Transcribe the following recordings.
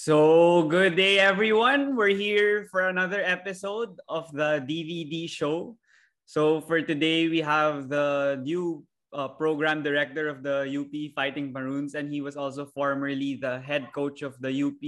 So, good day, everyone. We're here for another episode of the DVD show. So, for today, we have the new uh, program director of the UP Fighting Maroons, and he was also formerly the head coach of the UP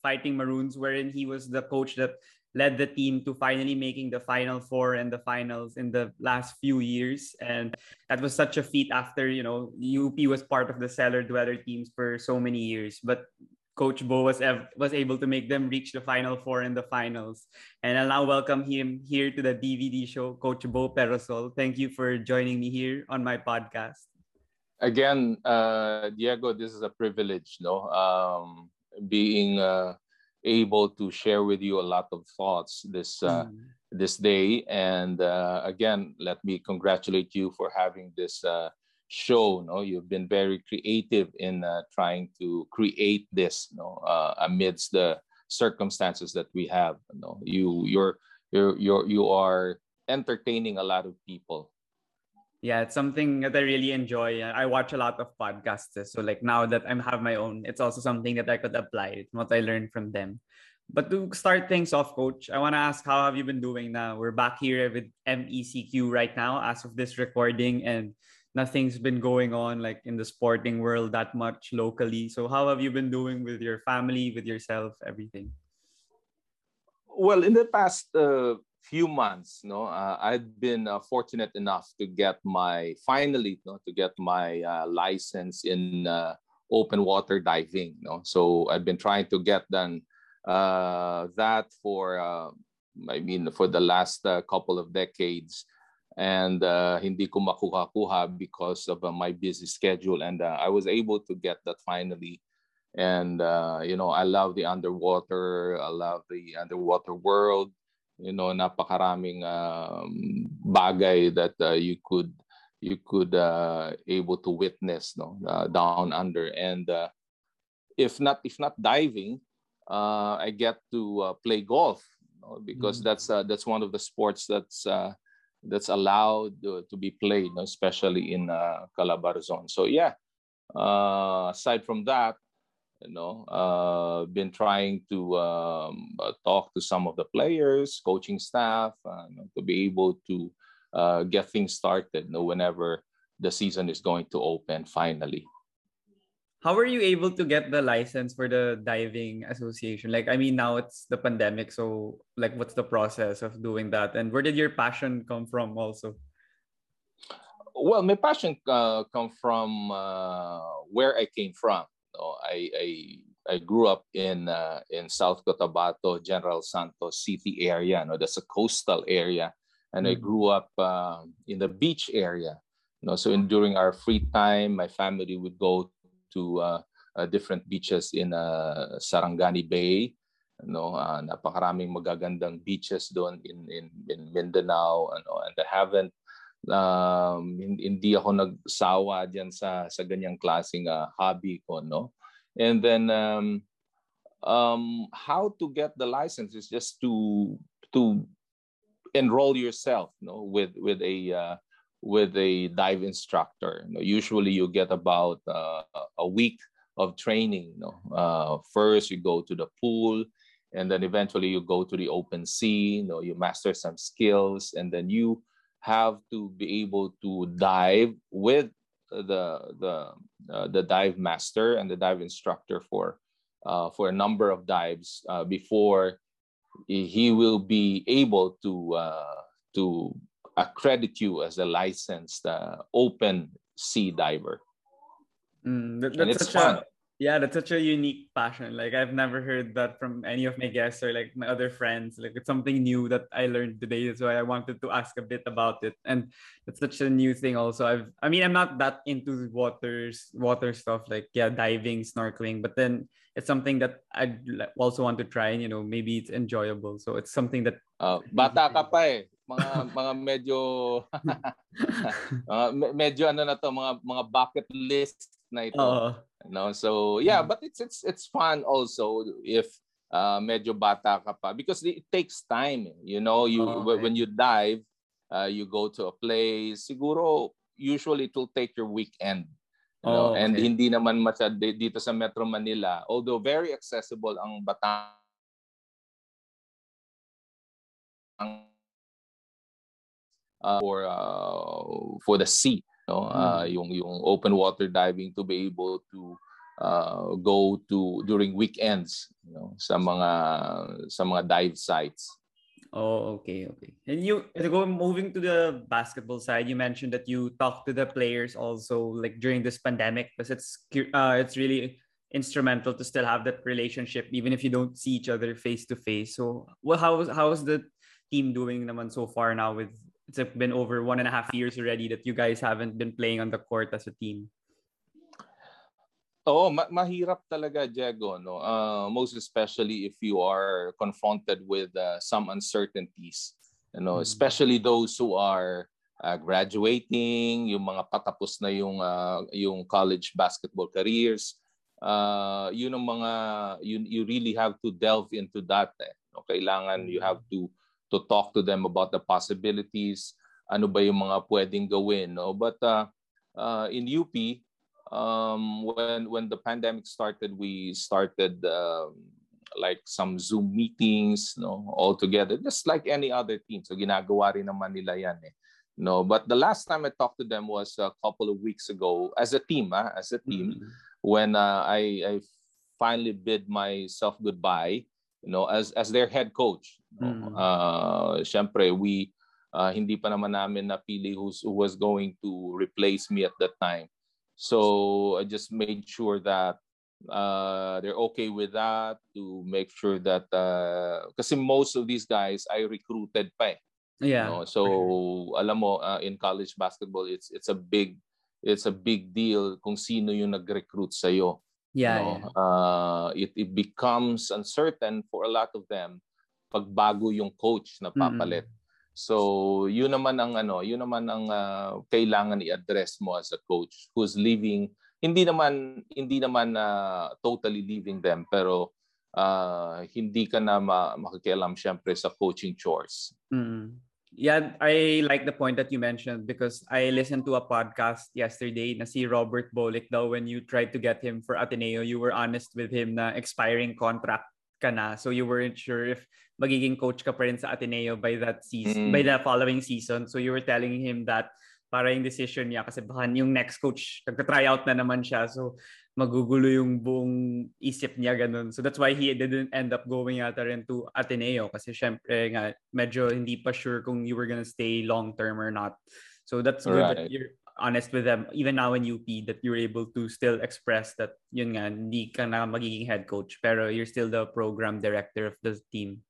Fighting Maroons, wherein he was the coach that led the team to finally making the final four and the finals in the last few years and that was such a feat after you know UP was part of the cellar dweller teams for so many years but Coach Bo was ev- was able to make them reach the final four in the finals. And I'll now welcome him here to the DVD show, Coach Bo Perosol. Thank you for joining me here on my podcast. Again, uh, Diego, this is a privilege, no? Um, being uh, able to share with you a lot of thoughts this uh, mm. this day, and uh, again, let me congratulate you for having this uh, show no? You've been very creative in uh, trying to create this you know uh, amidst the circumstances that we have you you you're you're you're you are entertaining a lot of people. Yeah it's something that i really enjoy. I watch a lot of podcasts so like now that i have my own it's also something that i could apply what i learned from them. But to start things off coach i want to ask how have you been doing now? We're back here with mecq right now as of this recording and nothing's been going on like in the sporting world that much locally. So how have you been doing with your family, with yourself, everything? Well, in the past uh, few months, no, uh, I've been uh, fortunate enough to get my finally, no, to get my uh, license in uh, open water diving. No, so I've been trying to get done uh, that for, I mean, for the last couple of decades and uh, hindi ko makuha-kuha because of uh, my busy schedule and uh, I was able to get that finally. And uh, you know I love the underwater I love the underwater world. You know napakaraming um, bagay that uh, you could you could uh, able to witness no uh, down under. And uh, if not if not diving uh, I get to uh, play golf you know, because mm-hmm. that's uh, that's one of the sports that's uh, that's allowed to, to be played, especially in uh, Calabarzon. So yeah, uh, aside from that, you know, uh, been trying to um, uh, talk to some of the players, coaching staff, uh, to be able to uh, get things started you know, whenever the season is going to open finally how were you able to get the license for the diving association like i mean now it's the pandemic so like what's the process of doing that and where did your passion come from also well my passion uh, come from uh, where i came from you I, I I grew up in uh, in South Cotabato, General Santos City area. You know, that's a coastal area, and mm-hmm. I grew up uh, in the beach area. You know, so in, during our free time, my family would go to uh, uh, different beaches in uh, Sarangani Bay. No, uh, napakaraming magagandang beaches doon in in in Mindanao ano and I haven't um, hindi ako nagsawa diyan sa sa ganyang klaseng uh, hobby ko no? And then um, um, how to get the license is just to to enroll yourself no? With with a uh, with a dive instructor. You know, usually you get about uh, a week of training. You know, uh, first you go to the pool, and then eventually you go to the open sea. You know, you master some skills, and then you have to be able to dive with the the uh, the dive master and the dive instructor for uh, for a number of dives uh, before he will be able to uh, to accredit you as a licensed uh, open sea diver. Mm, that, and it's fun. A, yeah, that's such a unique passion. Like I've never heard that from any of my guests or like my other friends. Like it's something new that I learned today. So I wanted to ask a bit about it. And it's such a new thing also. I've I mean I'm not that into waters water stuff like yeah, diving, snorkeling, but then it's something that I also want to try and you know maybe it's enjoyable. So it's something that uh, bata ka pa eh. Mga mga medyo uh, medyo ano na to mga mga bucket list na ito. No, so yeah, but it's it's it's fun also if uh, medyo bata ka pa because it takes time. You know, you Oh, okay. when you dive, uh, you go to a place. Siguro usually it will take your weekend. You know, Oh, and okay. hindi naman masyad dito sa Metro Manila, although very accessible ang Batangas uh, for uh, for the sea no uh, Mm. yung yung open water diving to be able to uh, go to during weekends you know sa mga sa mga dive sites Oh, okay, okay. And you go moving to the basketball side, you mentioned that you talked to the players also like during this pandemic because it's uh, it's really instrumental to still have that relationship even if you don't see each other face to face. So, well, how is how is the team doing naman so far now with it's been over one and a half years already that you guys haven't been playing on the court as a team. Oo, ma- mahirap talaga, Diego. No? Uh, most especially if you are confronted with uh, some uncertainties. You know, Mm. especially those who are uh, graduating, yung mga patapos na yung uh, yung college basketball careers. Uh, yun ang mga you, you really have to delve into that. Eh. No? Kailangan you have to to talk to them about the possibilities. Ano ba yung mga pwedeng gawin, no? But uh, uh, in UP, um, when when the pandemic started, we started um, like some Zoom meetings, no, all together, just like any other team. So ginagawa rin naman nila yan eh. No, but the last time I talked to them was a couple of weeks ago as a team, ah, as a team, Mm. when uh, I I finally bid myself goodbye, you know, as as their head coach. Mm. Uh, syempre, we uh, hindi pa naman namin napili who's, who was going to replace me at that time. So I just made sure that uh, they're okay with that to make sure that uh, kasi most of these guys I recruited pa eh. Yeah. No? So alam mo uh, in college basketball it's it's a big it's a big deal kung sino yung nag-recruit sa iyo. Yeah, no? yeah. Uh, it it becomes uncertain for a lot of them pag bago yung coach na papalit. So yun naman ang ano, yun naman ang uh, kailangan i-address mo as a coach who's leaving hindi naman hindi naman uh, totally leaving them pero uh, hindi ka na ma- makikialam syempre sa coaching chores. Mm. Yeah, I like the point that you mentioned because I listened to a podcast yesterday na si Robert Bolick daw when you tried to get him for Ateneo, you were honest with him na expiring contract ka na. So you weren't sure if magiging coach ka pa rin sa Ateneo by that season, Mm. by the following season. So you were telling him that para yung decision niya kasi baka yung next coach, nagka-try out na naman siya. So magugulo yung buong isip niya ganun. So that's why he didn't end up going yata rin to Ateneo kasi syempre nga medyo hindi pa sure kung you were gonna stay long term or not. So that's good that Right. you're honest with them even now in UP that you're able to still express that yun nga hindi ka na magiging head coach pero you're still the program director of the team.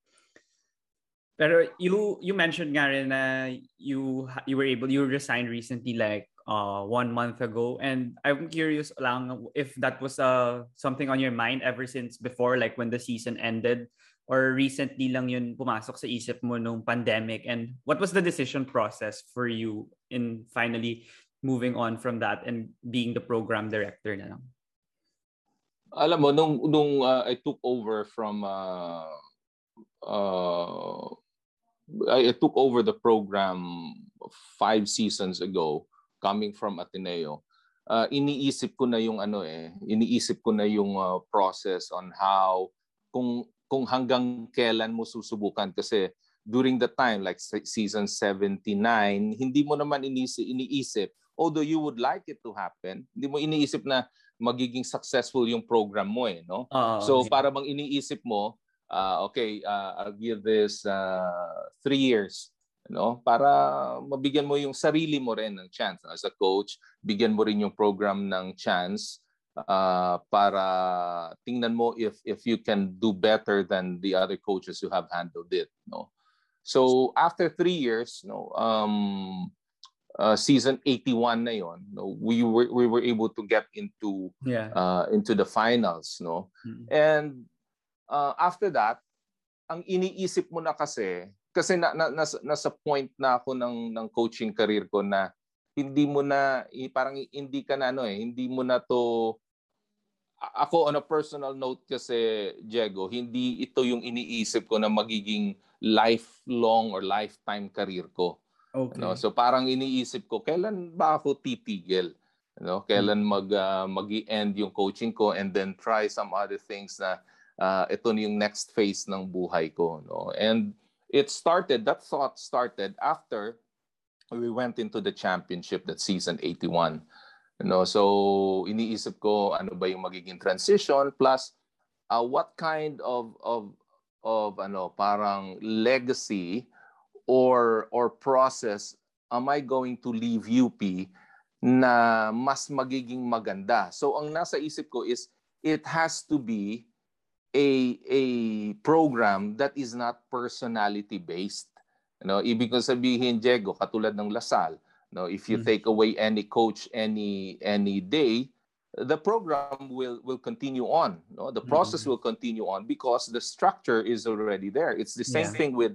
Pero you you mentioned nga rin na you you were able you resigned recently like uh one month ago and I'm curious lang if that was uh something on your mind ever since before like when the season ended or recently lang yun pumasok sa isip mo nung pandemic and what was the decision process for you in finally moving on from that and being the program director na lang? Alam mo nung nung uh, I took over from uh, uh, I I took over the program five seasons ago coming from Ateneo. Uh, iniisip ko na yung ano eh, iniisip ko na yung uh, process on how kung kung hanggang kailan mo susubukan kasi during the time like se- season 79 hindi mo naman iniisip, iniisip although you would like it to happen hindi mo iniisip na magiging successful yung program mo eh no Oo. So para bang iniisip mo, ah, okay, ah, I'll give this ah, three years, no? Para mabigyan mo yung sarili mo rin ng chance as a coach, bigyan mo rin yung program ng chance ah, para tingnan mo if if you can do better than the other coaches who have handled it, no? So after three years, no, um, uh, season 81 na yon, no, we were we were able to get into yeah. uh, into the finals, no? Mm. And uh, after that, ang iniisip mo na kasi, kasi na, na, nasa, nasa point na ako ng, ng coaching career ko na hindi mo na parang hindi ka na ano eh, hindi mo na to ako on a personal note kasi Diego, hindi ito yung iniisip ko na magiging lifelong or lifetime career ko. Okay. No? So parang iniisip ko kailan ba ako titigil? No? Kailan mag uh, magi-end yung coaching ko and then try some other things na uh, ito na yung next phase ng buhay ko, no? And it started that thought started after we went into the championship that season 81. You know, so iniisip ko ano ba yung magiging transition plus uh, what kind of of of ano parang legacy or or process am I going to leave UP na mas magiging maganda. So ang nasa isip ko is it has to be a a program that is not personality based No, ibig ko sabihin Diego katulad ng Lasal, no, if you mm-hmm. take away any coach any any day, the program will will continue on, no? The process mm-hmm. will continue on because the structure is already there. It's the same yeah. thing with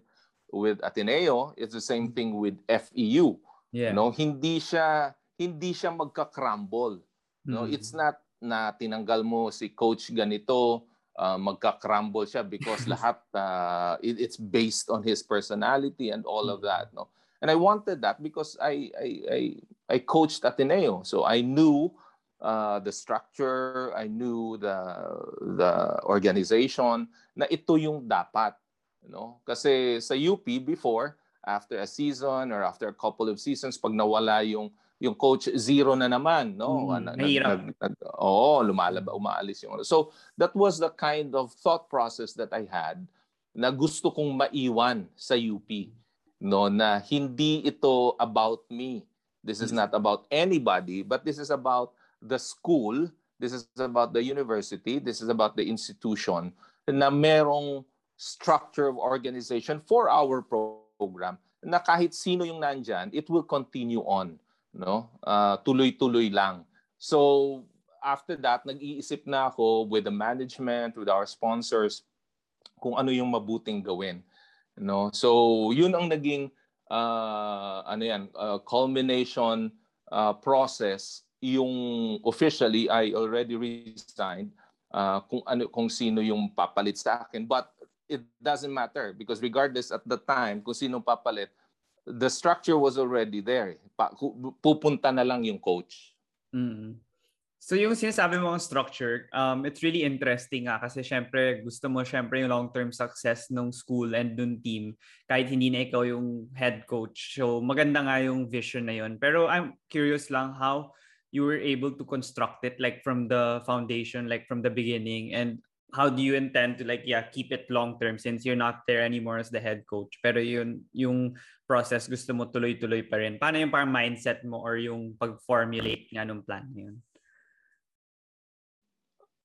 with Ateneo, it's the same thing with FEU. Yeah. No, hindi siya hindi siya magka-crumble. No, mm-hmm. it's not na tinanggal mo si coach ganito, uh, magka-crumble siya because lahat uh, it, it's based on his personality and all of that no? And I wanted that because I I I, I coached Ateneo. So I knew uh, the structure I knew the the organization na ito yung dapat no? Kasi sa UP before after a season or after a couple of seasons pag nawala yung yung coach zero na naman no? Mm, nag, nag, nag, oo lumalaba umaalis yung so that was the kind of thought process that I had na gusto kong maiwan sa UP no? Na hindi ito about me. This is not about anybody but this is about the school. This is about the university. This is about the institution na merong structure of organization for our program na kahit sino yung nandyan, it will continue on no? Uh, tuloy-tuloy lang. So after that, nag-iisip na ako with the management, with our sponsors, kung ano yung mabuting gawin. No? So yun ang naging uh, ano yan, uh, culmination uh, process yung officially I already resigned uh, kung ano kung sino yung papalit sa akin but it doesn't matter because regardless at the time kung sino papalit the structure was already there. Pa, pupunta na lang yung coach. Mm. So yung sinasabi mo ang structure, um, it's really interesting nga kasi syempre gusto mo syempre yung long-term success ng school and ng team kahit hindi na ikaw yung head coach. So maganda nga yung vision na yun. Pero I'm curious lang how you were able to construct it like from the foundation, like from the beginning and how do you intend to like yeah keep it long term since you're not there anymore as the head coach? Pero yun yung process gusto mo tuloy-tuloy pa rin. Paano yung parang mindset mo or yung pag-formulate nga ng plan yun?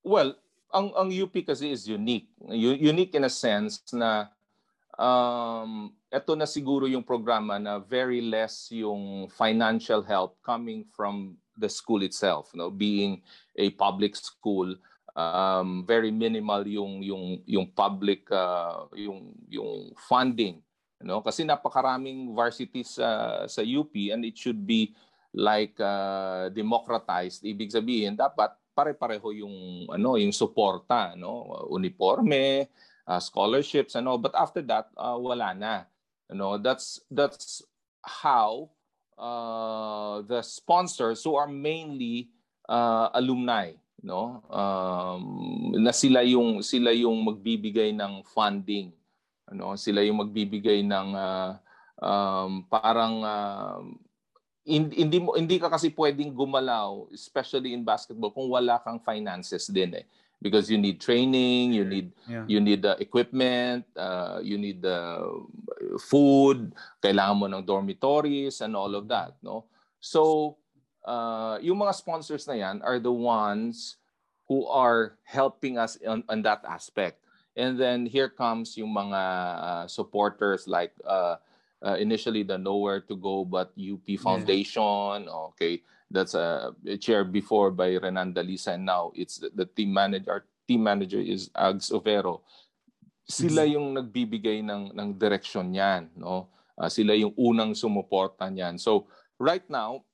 Well ang ang UP kasi is unique. U- unique in a sense na um ito na siguro yung programa na very less yung financial help coming from the school itself no? Being a public school um, very minimal yung yung yung public uh, yung yung funding no kasi napakaraming varsities sa sa UP and it should be like uh, democratized. Ibig sabihin dapat pare-pareho yung ano yung suporta no? Uniforme uh, scholarships ano but after that uh, wala na you know? That's that's how uh, the sponsors who are mainly uh, alumni no? Um, na sila yung sila yung magbibigay ng funding ano sila yung magbibigay ng uh, um, parang uh, hindi mo hindi ka kasi pwedeng gumalaw especially in basketball kung wala kang finances din eh. Because you need training you need yeah. you need the equipment uh, you need the food kailangan mo ng dormitories and all of that no? So uh, yung mga sponsors na yan are the ones who are helping us on, on that aspect. And then here comes yung mga uh, supporters like uh, uh, initially the Nowhere to Go but UP Foundation. Yeah. Okay, that's a uh, chair before by Renan Dalisa and now it's the, the team manager. Our team manager is Ags Overo. Sila mm-hmm. yung nagbibigay ng ng direksyon niyan, no? Uh, sila yung unang sumuporta niyan. So right now,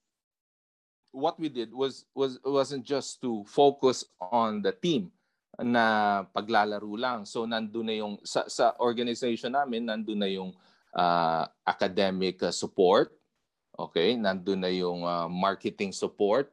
what we did was was wasn't just to focus on the team na paglalaro lang. So nandun na yung sa, sa organization namin nandun na yung uh, academic uh, support, okay? Nandun na yung uh, marketing support,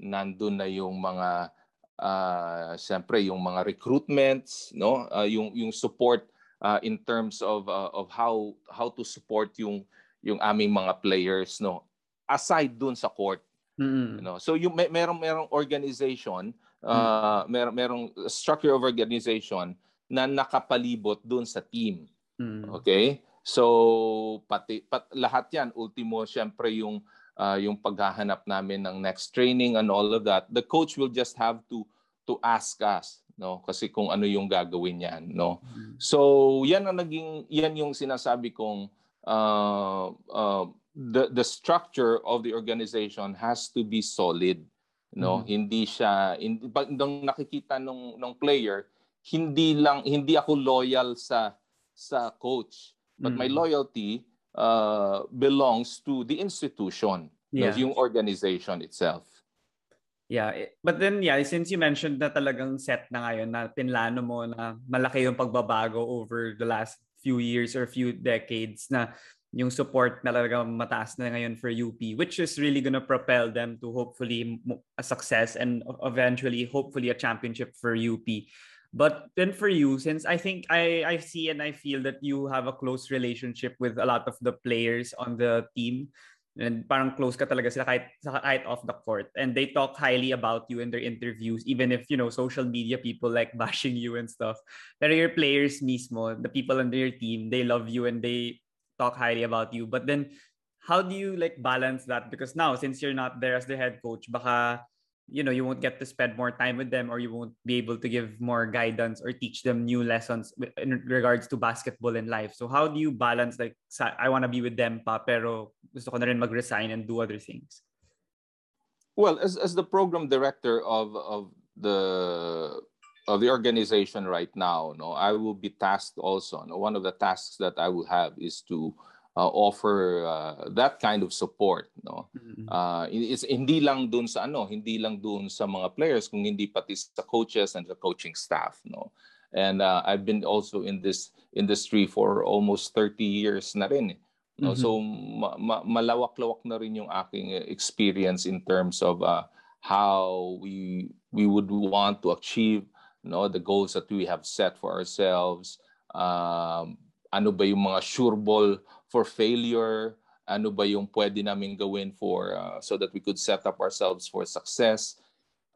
nandun na yung mga uh, siyempre yung mga recruitments, no? Uh, yung yung support uh, in terms of uh, of how how to support yung yung aming mga players, no? Aside dun sa court. Mm-hmm. You know? So yung may merong merong organization uh, mer merong structure of organization na nakapalibot doon sa team. Mm. Okay? So pati pat, lahat 'yan ultimo syempre yung uh, yung paghahanap namin ng next training and all of that. The coach will just have to to ask us, no? Kasi kung ano yung gagawin niyan, no? Mm. So 'yan ang naging 'yan yung sinasabi kong uh, uh, the the structure of the organization has to be solid no mm-hmm. hindi siya hindi pag nung nakikita nung nung player hindi lang hindi ako loyal sa sa coach but mm-hmm. my loyalty uh, belongs to the institution yeah. no, yung organization itself Yeah, but then yeah, since you mentioned na talagang set na ngayon na pinlano mo na malaki yung pagbabago over the last few years or few decades na yung support na talagang mataas na ngayon for UP, which is really gonna propel them to hopefully a success and eventually, hopefully, a championship for UP. But then for you, since I think I, I see and I feel that you have a close relationship with a lot of the players on the team, and parang close ka talaga sila kahit, kahit off the court. And they talk highly about you in their interviews, even if, you know, social media people like bashing you and stuff. Pero your players mismo, the people on your team, they love you and they talk highly about you. But then how do you like balance that? Because now since you're not there as the head coach, baka you know you won't get to spend more time with them or you won't be able to give more guidance or teach them new lessons in regards to basketball in life so how do you balance like i want to be with them pa pero gusto ko na rin mag-resign and do other things well as, as the program director of of the of the organization right now, no, I will be tasked also. No, one of the tasks that I will have is to uh, offer uh, that kind of support. No, mm-hmm. uh, it's hindi lang dun sa ano, hindi lang dun sa mga players, kung hindi pati sa coaches and the coaching staff. No, and uh, I've been also in this industry for almost 30 years na rin. Eh. No, mm-hmm. so ma- ma- malawak-lawak na rin yung aking experience in terms of uh, how we we would want to achieve no the goals that we have set for ourselves. Um, ano ba yung mga sure ball for failure? Ano ba yung pwede namin gawin for uh, so that we could set up ourselves for success?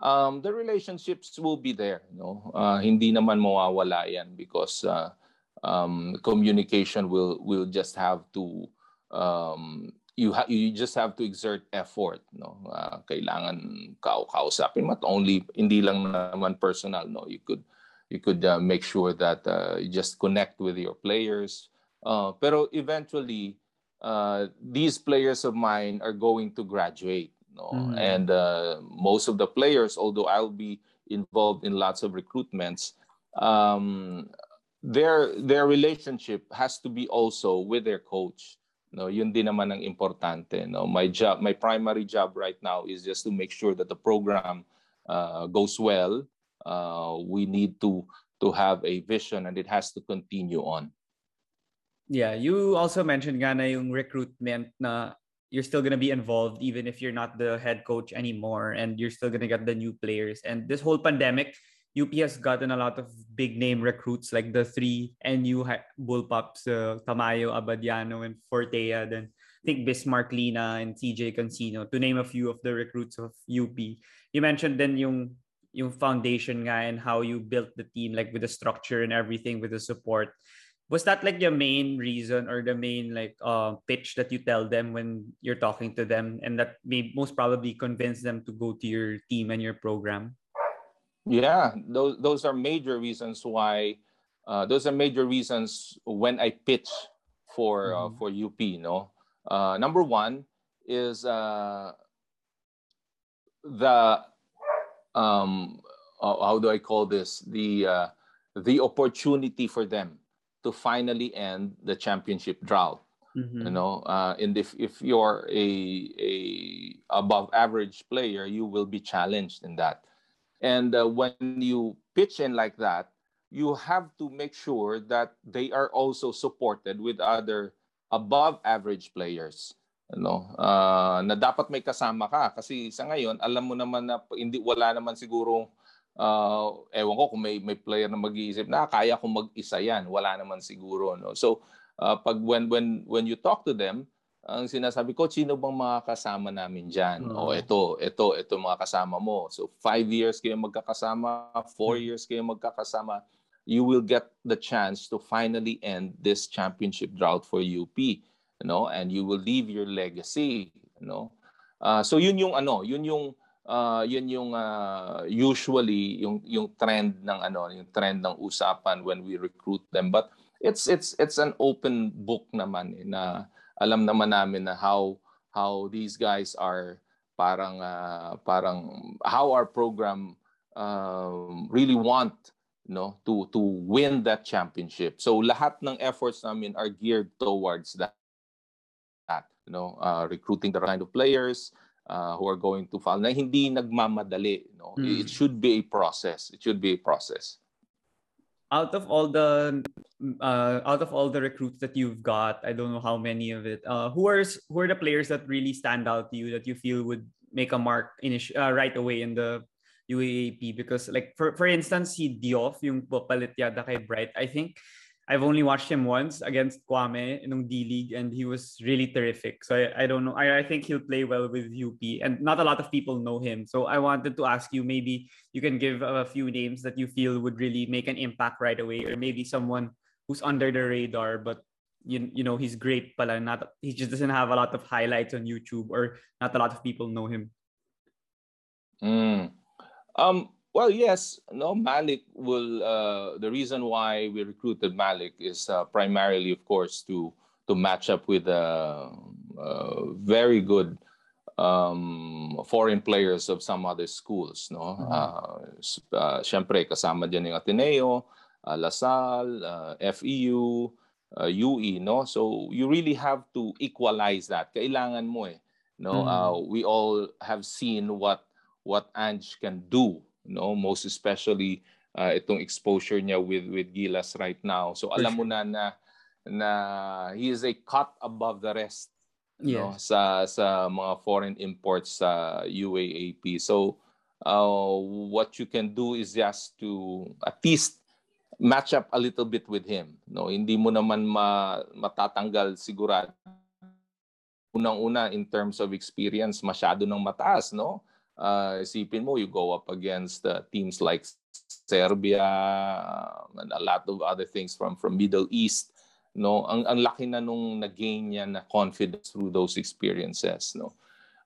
Um, the relationships will be there no? Uh, hindi naman mawawala yan because uh, um, communication will will just have to um, you ha- you just have to exert effort no? Uh, kailangan ka kausapin mo only hindi lang naman personal no? You could you could uh, make sure that uh, you just connect with your players. Uh, pero eventually uh, these players of mine are going to graduate no? Mm-hmm. and uh, most of the players although I'll be involved in lots of recruitments um, their their relationship has to be also with their coach no yun din naman ang importante no. My job my primary job right now is just to make sure that the program uh, goes well. Uh, we need to to have a vision and it has to continue on. Yeah you also mentioned nga na yung recruitment na you're still going to be involved even if you're not the head coach anymore and you're still going to get the new players. And this whole pandemic UP has gotten a lot of big name recruits like the three NU Bullpups, uh, Tamayo, Abadiano, and Fortea. Then I think Bismarck Lina and CJ Cancino, to name a few of the recruits of UP. You mentioned then yung yung foundation nga and how you built the team like with the structure and everything with the support. Was that like your main reason or the main like uh, pitch that you tell them when you're talking to them and that may most probably convince them to go to your team and your program? Yeah, those those are major reasons why. Uh, those are major reasons when I pitch for uh, mm-hmm. uh, for UP. No, uh, number one is uh, the um, how do I call this the uh, the opportunity for them to finally end the championship drought. Mm-hmm. You know, uh, and if if you're a a above average player, you will be challenged in that. And uh, when you pitch in like that, you have to make sure that they are also supported with other above average players ano uh, na dapat may kasama ka. Kasi sa ngayon alam mo naman na hindi wala naman siguro uh, ewan ko kung may may player na mag-iisip na kaya kong mag-isa yan. Wala naman siguro no? So uh, pag when when when you talk to them ang sinasabi ko sino bang mga kasama namin diyan uh-huh. oh ito ito ito mga kasama mo so five years kayo magkakasama four uh-huh. years kayo magkakasama you will get the chance to finally end this championship drought for UP you know, and you will leave your legacy, you know. Uh, so yun yung ano, yun yung uh, yun yung uh, usually yung yung trend ng ano, yung trend ng usapan when we recruit them. But it's it's it's an open book naman eh, na alam naman namin na how how these guys are parang uh, parang how our program um, really want no to to win that championship. So lahat ng efforts namin are geared towards that that. You know, uh, recruiting the kind of players uh, who are going to fall na hindi nagmamadali. You know? Mm. It should be a process. It should be a process. Out of all the uh, out of all the recruits that you've got, I don't know how many of it. Uh, who are who are the players that really stand out to you that you feel would make a mark in uh, right away in the UAAP? Because like for for instance, si Diof yung papalit yada kay Bright, I think I've only watched him once against Kwame in D League, and he was really terrific. So I, I don't know. I, I think he'll play well with UP, and not a lot of people know him. So I wanted to ask you, maybe you can give a few names that you feel would really make an impact right away, or maybe someone who's under the radar, but you, you know he's great, but not he just doesn't have a lot of highlights on YouTube, or not a lot of people know him. Mm. Um, well, yes, no. Malik will. Uh, the reason why we recruited Malik is uh, primarily, of course, to to match up with uh, uh, very good um, foreign players of some other schools. No, mm-hmm. uh, uh, syempre kasama din yung Ateneo, uh, Lasal, uh, FEU, uh, UE. No, so you really have to equalize that. Kailangan mo eh. No, mm-hmm. uh, we all have seen what what Ange can do no most especially uh, itong exposure niya with with Gilas right now. So alam mo na na na he is a cut above the rest yes. no sa sa mga foreign imports sa UAAP so uh, what you can do is just to at least match up a little bit with him no. Hindi mo naman ma, matatanggal sigurado. Unang-una in terms of experience masyado nang mataas no uh, isipin mo, you go up against uh, teams like Serbia and a lot of other things from from Middle East no? Ang ang laki na nung nagain niya na confidence through those experiences no?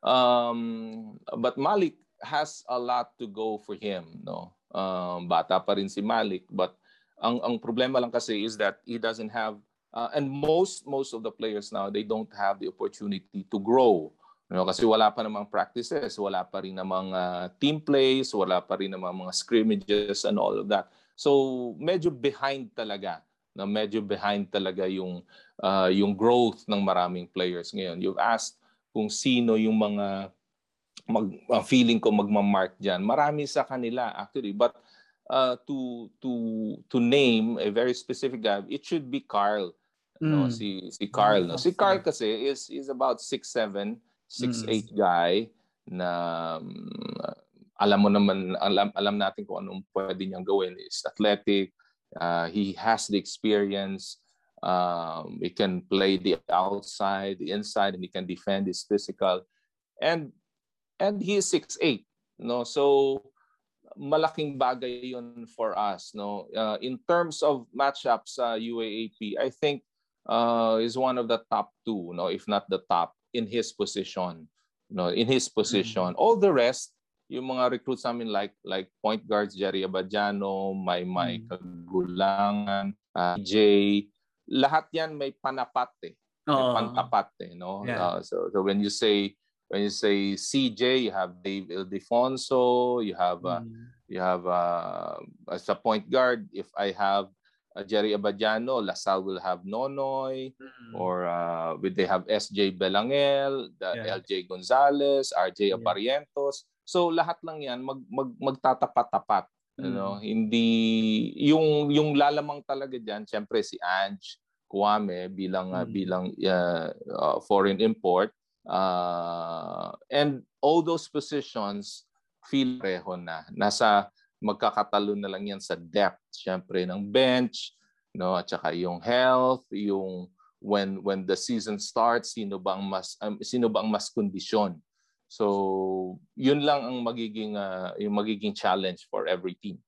Um but Malik has a lot to go for him no? Um bata pa rin si Malik but ang ang problema lang kasi is that he doesn't have uh, and most most of the players now they don't have the opportunity to grow No, kasi wala pa namang practices, wala pa rin namang uh, team plays, wala pa rin namang mga scrimmages and all of that. So medyo behind talaga, na medyo behind talaga yung uh, yung growth ng maraming players ngayon. You've asked kung sino yung mga mag, uh, feeling ko magma-mark diyan. Marami sa kanila actually, but uh, to to to name a very specific guy, it should be Carl. Mm. No, si si Carl, no. Si Carl kasi is is about 6'7 6'8 mm. guy na um, alam mo naman alam alam natin kung anong pwede niyang gawin is athletic uh, he has the experience um, he can play the outside the inside and he can defend his physical. And and he is 6'8 no? So malaking bagay yon for us no? Uh, in terms of matchups sa uh, UAAP I think uh, is one of the top two no? If not the top in his position. No, in his position. Mm-hmm. All the rest, yung mga recruits namin like like point guards Jerry Abadiano, may may mm-hmm. kagulangan, uh, Jay, lahat yan may panapat eh. May pantapat eh, no? Yeah. Uh, so so when you say when you say CJ, you have Dave Ildefonso, you have uh, mm. you have uh, as a point guard if I have uh, Jerry Abadiano, LaSalle will have Nonoy, mm-hmm. or uh, will they have SJ Belangel, the yeah. LJ Gonzalez, RJ yeah. Aparientos. So lahat lang 'yan mag, mag magtatapat-tapat. Mm-hmm. You know, hindi yung yung lalamang talaga diyan, syempre si Ange Kwame bilang mm-hmm. uh, bilang uh, uh, foreign import uh, and all those positions feel pareho na. Nasa magkakatalo na lang yan sa depth, syempre ng bench, no, at saka yung health, yung when when the season starts, sino ba ang mas um, sino ba ang mas kondisyon. So, yun lang ang magiging uh, yung magiging challenge for every team.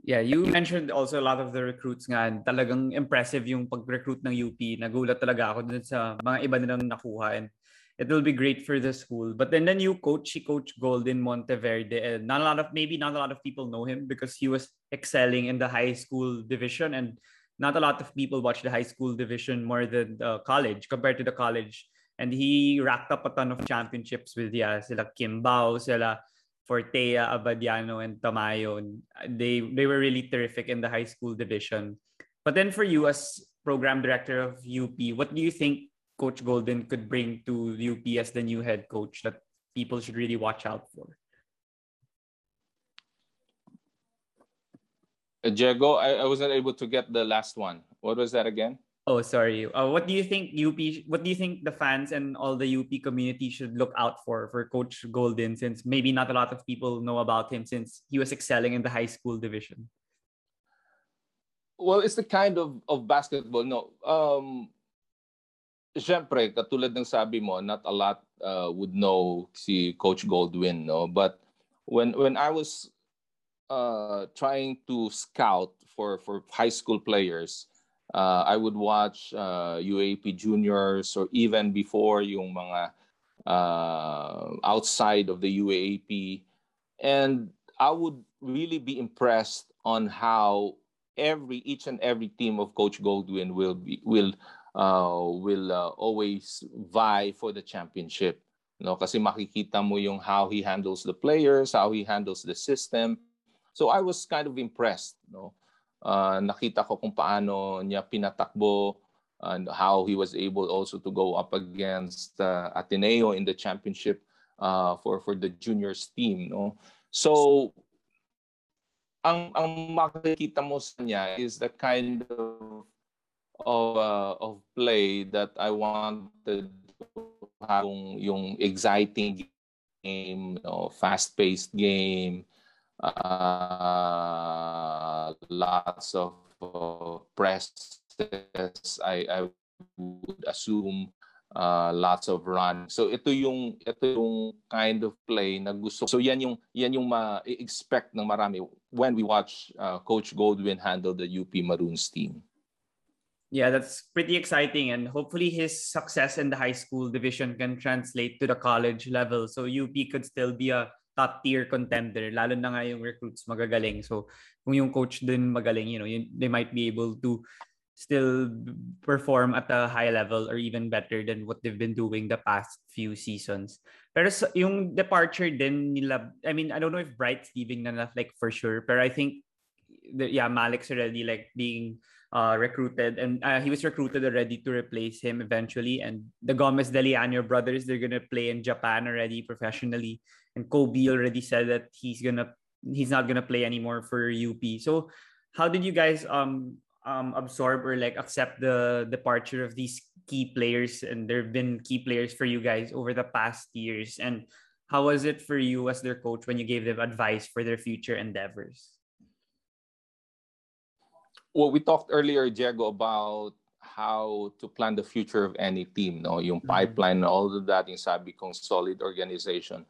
Yeah, you mentioned also a lot of the recruits nga. Talagang impressive yung pag-recruit ng UP. Nagulat talaga ako dun sa mga iba nilang nakuha. And it will be great for the school. But then the new coach, he coached Golden Monteverde. And not a lot of maybe not a lot of people know him because he was excelling in the high school division, and not a lot of people watch the high school division more than the college compared to the college. And he racked up a ton of championships with yeah, sila Kimbao, sila Fortea, Abadiano, and Tamayo. They they were really terrific in the high school division. But then for you as program director of UP, what do you think Coach Golden could bring to UP as the new head coach that people should really watch out for? Uh, Diego, I, I wasn't able to get the last one. What was that again? Oh, sorry. Uh, what do you think UP? What do you think the fans and all the UP community should look out for for Coach Golden? Since maybe not a lot of people know about him, since he was excelling in the high school division. Well, it's the kind of of basketball. No, um, Siyempre, katulad ng sabi mo, not a lot uh, would know si Coach Goldwyn, no? But when when I was uh, trying to scout for for high school players, uh, I would watch uh, UAP juniors or even before yung mga uh, outside of the UAP, and I would really be impressed on how every each and every team of Coach Goldwyn will be will will uh, always vie for the championship. No, kasi makikita mo yung how he handles the players, how he handles the system. So I was kind of impressed, no. Uh, nakita ko kung paano niya pinatakbo and how he was able also to go up against uh, Ateneo in the championship uh, for for the juniors team, no. So ang ang makikita mo sa niya is the kind of of uh, of play that I wanted to have yung, yung exciting game, you know, fast-paced game, uh, lots of uh, presses. I, I would assume uh, lots of run. So ito yung ito yung kind of play na gusto. So yan yung yan yung ma-expect ng marami when we watch uh, Coach Goldwyn handle the UP Maroons team. Yeah, that's pretty exciting. And hopefully his success in the high school division can translate to the college level. So UP could still be a top tier contender, lalo na nga yung recruits magagaling. So kung yung coach din magaling, you know, they might be able to still perform at a high level or even better than what they've been doing the past few seasons. Pero yung departure din nila, I mean, I don't know if Bright's leaving na like for sure, but I think, yeah, Malik's already like being uh, recruited, and uh, he was recruited already to replace him eventually. And the Gomez Deliano brothers, they're gonna play in Japan already professionally. And Kobe already said that he's gonna he's not gonna play anymore for UP. So, how did you guys um um absorb or like accept the departure of these key players? And there've been key players for you guys over the past years. And how was it for you as their coach when you gave them advice for their future endeavors? Well, we talked earlier, Diego, about how to plan the future of any team, no? Yung mm-hmm. pipeline and all of that, sabi kong solid organization.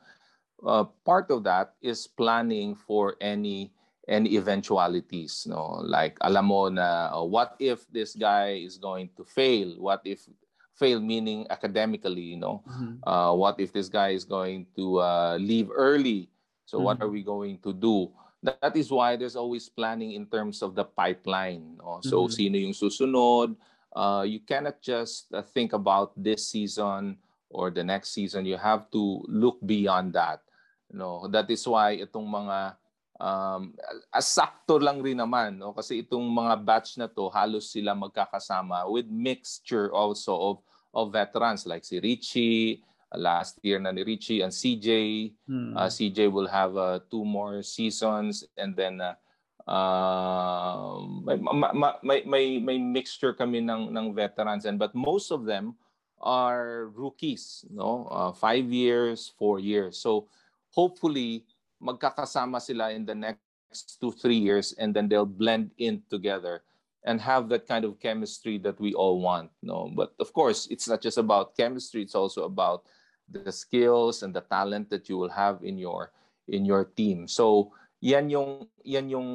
Uh, part of that is planning for any any eventualities, no? Like alam mo na uh, what if this guy is going to fail? What if fail meaning academically, you know? Mm-hmm. Uh, what if this guy is going to uh, leave early? So mm-hmm. what are we going to do? That is why there's always planning in terms of the pipeline. No? So mm-hmm. sino yung susunod? Uh, you cannot just uh, think about this season or the next season. You have to look beyond that. No, that is why itong mga um, asakto lang rin naman no kasi itong mga batch na to halos sila magkakasama with mixture also of of veterans like si Richie last year na ni Richie and CJ hmm. uh, CJ will have uh, two more seasons and then uh, uh, may, may, may, may mixture kami ng, ng veterans and but most of them are rookies no uh, five years four years so hopefully magkakasama sila in the next two, three years and then they'll blend in together and have that kind of chemistry that we all want. No, but of course, it's not just about chemistry. It's also about the skills and the talent that you will have in your in your team. So yan yung yan yung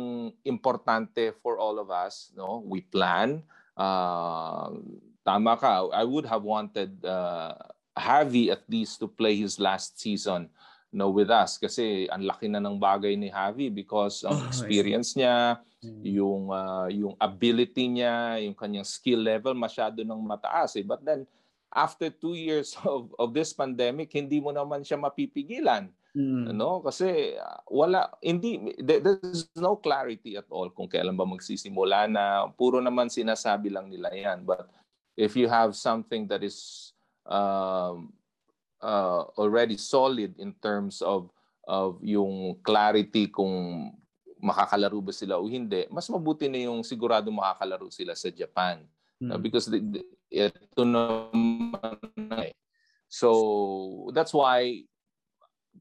importante for all of us. No, we plan. Uh, tama ka. I would have wanted uh, Javi at least to play his last season no with us kasi ang laki na ng bagay ni Javi because ang oh, experience niya, mm. yung uh, yung ability niya, yung kanyang skill level masyado nang mataas eh. But then after two years of of this pandemic, hindi mo naman siya mapipigilan. Mm. No? Kasi uh, wala hindi there's no clarity at all kung kailan ba magsisimula na. Puro naman sinasabi lang nila 'yan. But if you have something that is um, uh, already solid in terms of of yung clarity kung makakalaro ba sila o hindi, mas mabuti na yung sigurado makakalaro sila sa Japan. Mm. Uh, because the, the, ito naman eh. So that's why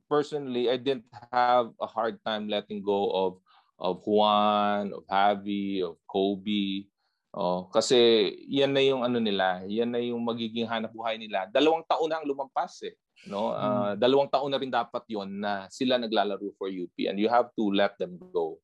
personally I didn't have a hard time letting go of of Juan, of Javi, of Kobe. Oh, kasi yan na yung ano nila, yan na yung magiging hanap buhay nila. Dalawang taon na ang lumampas eh. No? Uh, dalawang taon na rin dapat 'yon na sila naglalaro for UP and you have to let them go.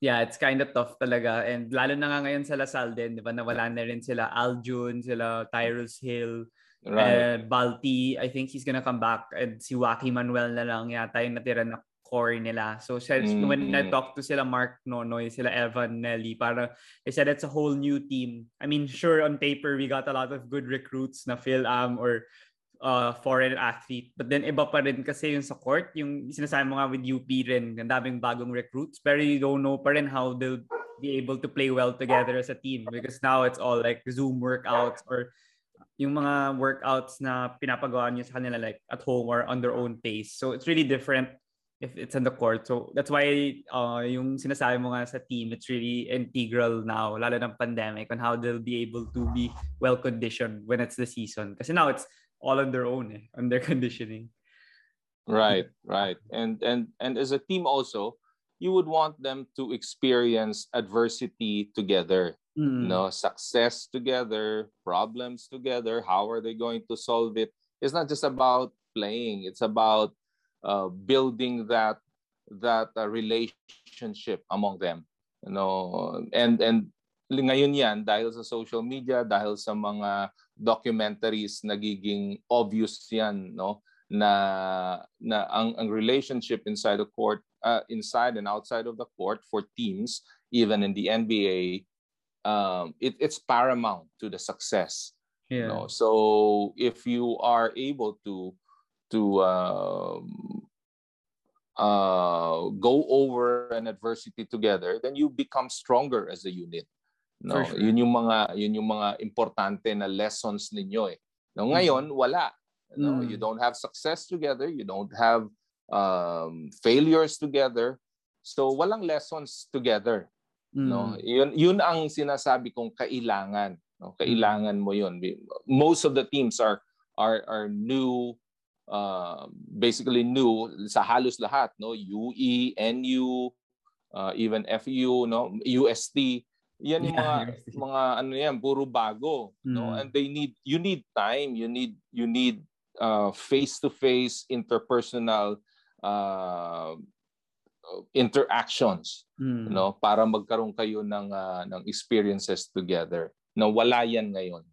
Yeah, it's kind of tough talaga. And lalo na nga ngayon sa Lasal din, di ba, nawala na rin sila Aljun, sila Tyrus Hill, right. and Balti. I think he's gonna come back. And si Joaquin Manuel na lang yata yung natira na core nila. So mm-hmm. when I talked to sila Mark Nonoy, sila Evan Nelly, para they said it's a whole new team. I mean, sure on paper we got a lot of good recruits na Phil Am or uh, foreign athlete. But then iba pa rin kasi yung sa court, yung sinasabi mo nga with UP rin, ang daming bagong recruits, pero you don't know pa rin how they'll be able to play well together as a team because now it's all like Zoom workouts or yung mga workouts na pinapagawa niyo sa kanila like at home or on their own pace. So it's really different if it's on the court. So that's why uh, yung sinasabi mo nga sa team, it's really integral now, lalo ng pandemic, on how they'll be able to be well-conditioned when it's the season. Kasi now it's all on their own, eh, on their conditioning. Right, right. And, and, and as a team also, you would want them to experience adversity together. Mm. You know, success together, problems together. How are they going to solve it? It's not just about playing. It's about uh, building that that uh, relationship among them you know and and ngayon yan dahil sa social media dahil sa mga documentaries nagiging obvious yan no na na ang ang relationship inside the court uh, inside and outside of the court for teams even in the NBA um, it, it's paramount to the success yeah. you know so if you are able to to um, uh, go over an adversity together, then you become stronger as a unit. No, sure. yun yung mga yun yung mga importante na lessons ninyo eh. No, mm-hmm. ngayon wala. No, mm. you don't have success together, you don't have um, failures together. So walang lessons together. Mm. No, yun yun ang sinasabi kong kailangan. No, kailangan mo yun. Most of the teams are are are new uh, basically new sa halos lahat no UE, NU, uh, even FU no UST yan yung mga mga ano yan puro bago mm. no and they need you need time you need you need uh, face-to-face interpersonal uh, interactions mm. no para magkaroon kayo ng uh, ng experiences together no wala yan ngayon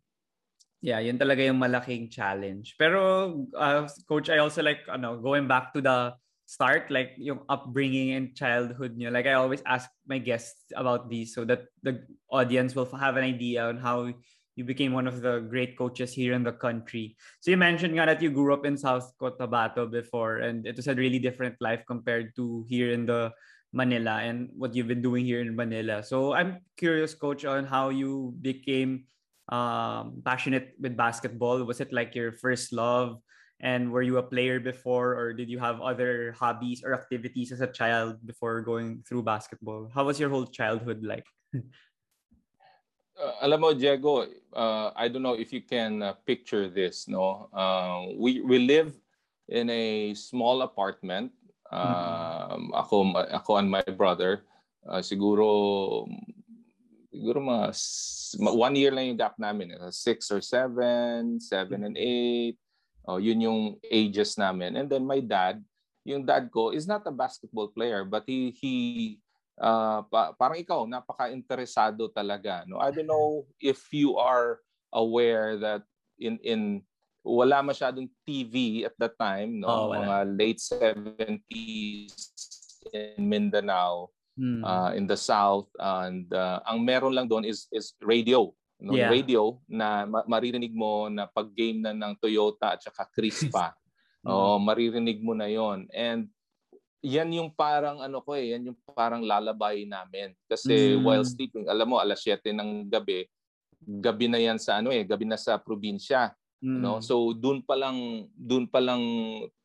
Yeah, yun talaga yung malaking challenge. Pero uh, coach, I also like ano, going back to the start like yung upbringing and childhood nyo. Like I always ask my guests about these so that the audience will have an idea on how you became one of the great coaches here in the country. So you mentioned nga that you grew up in South Cotabato before and it was a really different life compared to here in the Manila and what you've been doing here in Manila. So I'm curious, coach, on how you became um, passionate with basketball. Was it like your first love? And were you a player before, or did you have other hobbies or activities as a child before going through basketball? How was your whole childhood like? uh, alam mo, Diego, uh, I don't know if you can uh, picture this. No, uh, we we live in a small apartment. Um, mm-hmm. Ako, ako and my brother. Uh, siguro siguro mga one year lang yung gap namin. Uh, six or seven, seven and eight. Oh, yun yung ages namin. And then my dad, yung dad ko is not a basketball player but he he uh, pa, parang ikaw napaka-interesado talaga no? I don't know if you are aware that in in wala masyadong TV at that time no? Oh, mga late 70s in Mindanao hmm. uh, in the south. And uh, ang meron lang doon is is radio no yeah. radio na ma- maririnig mo na pag game na ng Toyota at saka Crispa oh maririnig mo na yon and yan yung parang ano ko eh yan yung parang lalabay namin kasi mm. while sleeping alam mo alas 7 ng gabi gabi na yan sa ano eh gabi na sa probinsya mm. no so doon pa lang doon pa lang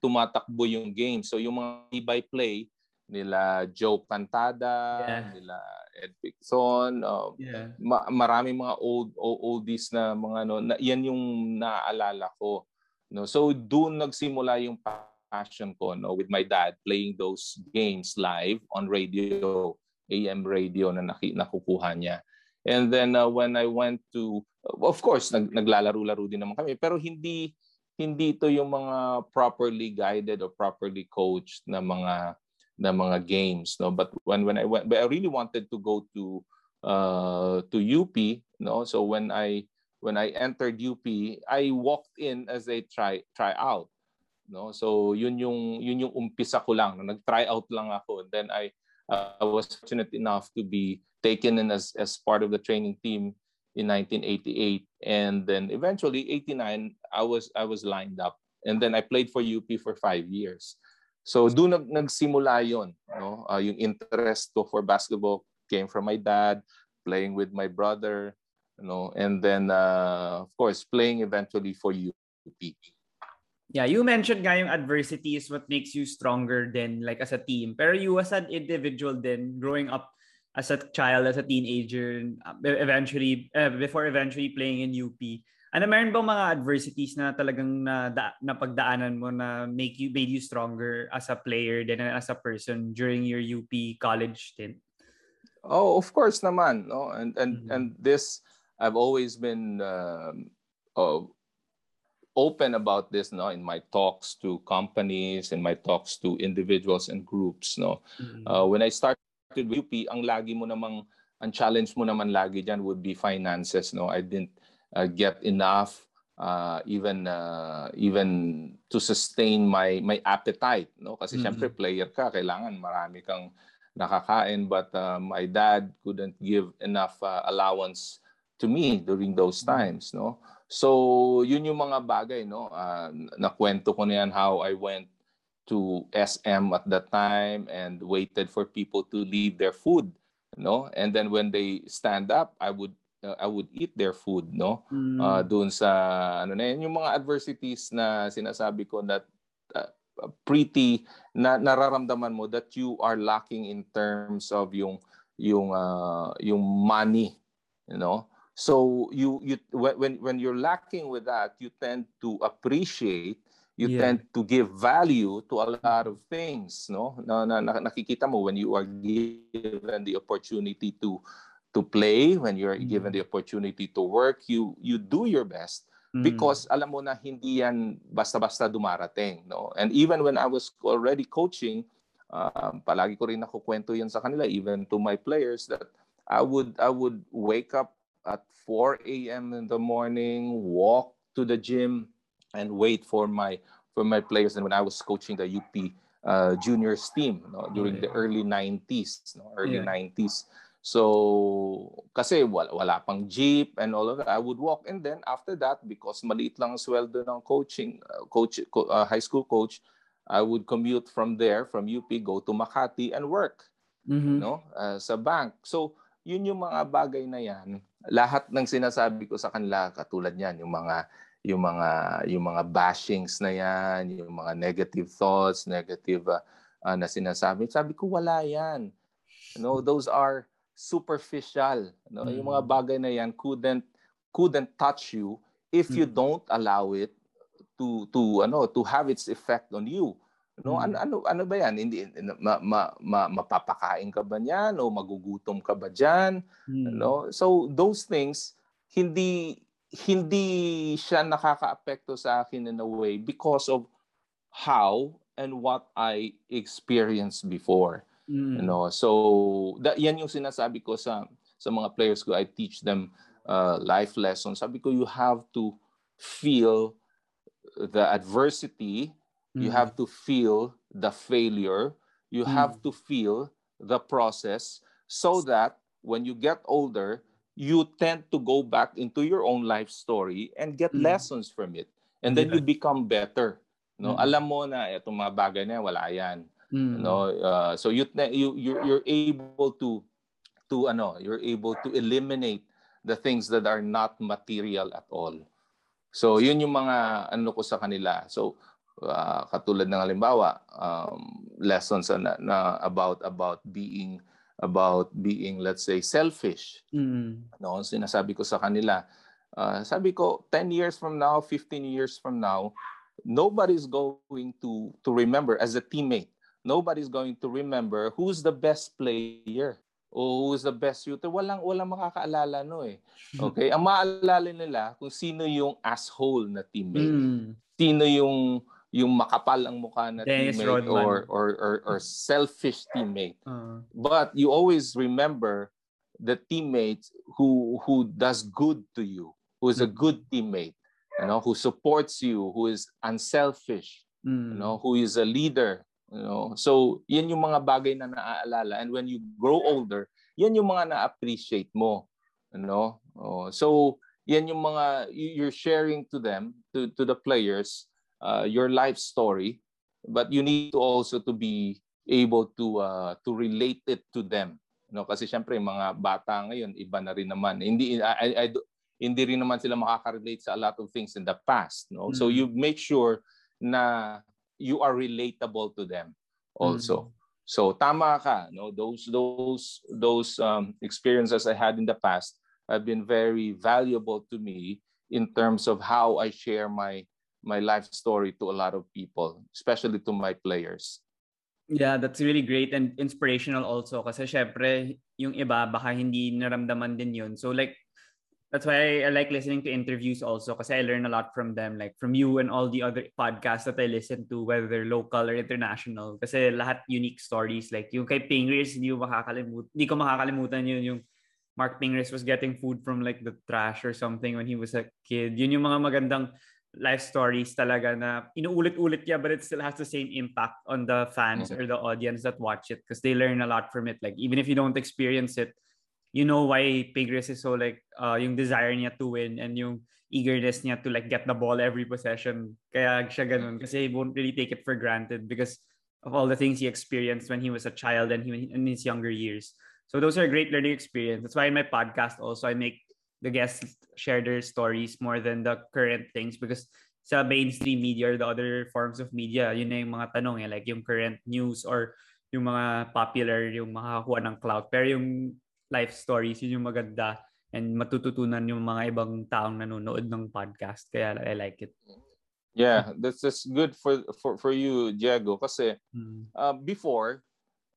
tumatakbo yung game so yung mga by play nila Joe Cantada, yeah. nila Ed Picson, uh, yeah. ma- maraming mga old oldies na mga ano, na, yan yung naaalala ko. No? So doon nagsimula yung passion ko no with my dad playing those games live on radio, AM radio na naki, nakukuha niya. And then uh, when I went to of course nag, naglalaro-laro din naman kami pero hindi hindi ito yung mga properly guided or properly coached na mga na mga games no? But when when I went but I really wanted to go to uh to UP no? So when I when I entered UP I walked in as a try try out no? So yun yung yun yung umpisa ko lang nag-try out lang ako. And then I uh, I was fortunate enough to be taken in as as part of the training team in 1988 and then eventually 89 I was I was lined up. And then I played for UP for 5 years So doon nag nagsimula 'yon, no? Uh, yung interest ko for basketball came from my dad, playing with my brother, you know, and then uh, of course playing eventually for UP. Yeah, you mentioned nga yung adversity is what makes you stronger than like as a team. Pero you as an individual then growing up as a child, as a teenager, uh, eventually, uh, before eventually playing in UP, ano, meron bang mga adversities na talagang na, da, na pagdaanan mo na make you, made you stronger as a player than as a person during your UP college stint? Oh, of course naman, no? And and mm-hmm. and this I've always been um, uh, open about this, no, in my talks to companies, in my talks to individuals and groups, no. Mm-hmm. Uh, when I started with UP, ang lagi mo namang ang challenge mo naman lagi diyan would be finances, no. I didn't uh, get enough uh, even uh, even to sustain my my appetite no? Kasi mm-hmm. syempre player ka kailangan marami kang nakakain. But uh, my dad couldn't give enough uh, allowance to me during those mm-hmm. times no? So yun yung mga bagay no? Uh, nakwento ko na yan how I went to SM at that time and waited for people to leave their food no? And then when they stand up I would uh, I would eat their food no mm. uh, doon sa ano na yun, yung mga adversities na sinasabi ko that uh, pretty na nararamdaman mo that you are lacking in terms of yung yung uh, yung money you know so you you when when you're lacking with that you tend to appreciate you yeah. tend to give value to a lot of things no na, na, na nakikita mo when you are given the opportunity to to play, when you're mm. given the opportunity to work, you you do your best mm. because alam mo na hindi yan basta-basta dumarating, no? And even when I was already coaching, uh, palagi ko rin nakukwento yan sa kanila even to my players that I would I would wake up at 4 a.m. in the morning, walk to the gym and wait for my for my players and when I was coaching the UP uh, juniors team no, during the early 90s, no, early yeah. 90s So, kasi wala, wala pang jeep and all of that. I would walk and then after that, because maliit lang ang sweldo ng coaching, uh, coach, uh, high school coach, I would commute from there, from UP, go to Makati and work Mhm. no uh, sa bank. So, yun yung mga bagay na yan. Lahat ng sinasabi ko sa kanila katulad niyan, yung mga yung mga yung mga bashings na yan, yung mga negative thoughts, negative uh, uh, na sinasabi. Sabi ko wala yan. No, those are superficial. No, yung mga Mm. bagay na yan couldn't couldn't touch you if you Mm. don't allow it to to ano to have its effect on you. No, Mm. ano ano ano ba 'yan? Hindi ma, ma, ma, mapapakain ka ba niyan o magugutom ka ba diyan? Mm. No? So those things hindi hindi siya nakakaapekto sa akin in a way because of how and what I experienced before. Mm. You know, so that yan yung sinasabi ko sa sa mga players ko. I teach them uh, life lessons. Sabi ko you have to feel the adversity, you Mm. have to feel the failure, you Mm. have to feel the process so that when you get older, you tend to go back into your own life story and get Mm. lessons from it. And then Yeah. you become better. No, Mm. alam mo na itong mga bagay na wala yan. Mm. no uh, so you you you're, you're able to to ano you're able to eliminate the things that are not material at all so yun yung mga ano ko sa kanila so uh, katulad ng halimbawa um, lessons na, na about about being about being let's say selfish Mm. no sinasabi ko sa kanila uh, sabi ko 10 years from now 15 years from now nobody's going to to remember as a teammate nobody's going to remember who's the best player o who's the best shooter. Walang walang makakaalala no eh. Okay? Ang maalala nila kung sino yung asshole na teammate. Mm. sino yung yung makapal ang mukha na Dennis teammate Rodman. or, or or or selfish teammate. Uh, but you always remember the teammate who who does good to you who is a good teammate you know who supports you who is unselfish mm. you know who is a leader you know? So yan yung mga bagay na naaalala. And when you grow older yan yung mga na-appreciate mo you know? Oh, so yan yung mga you- you're sharing to them to to the players uh, your life story. But you need to also to be able to uh, to relate it to them no kasi syempre yung mga bata ngayon iba na rin naman. Hindi I, I, hindi rin naman sila makaka-relate sa a lot of things in the past no? So Mm. you make sure na you are relatable to them also. So tama ka no? Those those those um, experiences i had in the past have been very valuable to me in terms of how i share my my life story to a lot of people especially to my players. Yeah, that's really great and inspirational also kasi syempre yung iba baka hindi naramdaman din yun. So like that's why I, I like listening to interviews also kasi I learn a lot from them like from you and all the other podcasts that I listen to whether they're local or international kasi lahat unique stories like yung kay Pingris hindi ko makakalimutan hindi ko makakalimutan yun yung Mark Pingris was getting food from like the trash or something when he was a kid. Yun yung mga magandang life stories talaga na inuulit-ulit niya but it still has the same impact on the fans Mhm. or the audience that watch it because they learn a lot from it. Like even if you don't experience it, you know why Pigris is so like uh, yung desire niya to win and yung eagerness niya to like get the ball every possession. Kaya siya ganun kasi he won't really take it for granted because of all the things he experienced when he was a child and he, in his younger years. So those are great learning experience. That's why in my podcast also I make the guests share their stories more than the current things because sa mainstream media or the other forms of media, yun na yung mga tanong eh, like yung current news or yung mga popular, yung makakakuha ng clout. Pero yung life stories, yun yung maganda and matututunan yung mga ibang taong nanonood ng podcast. Kaya I like it. yeah that's that's good for for for you Diego kasi Mm. uh, before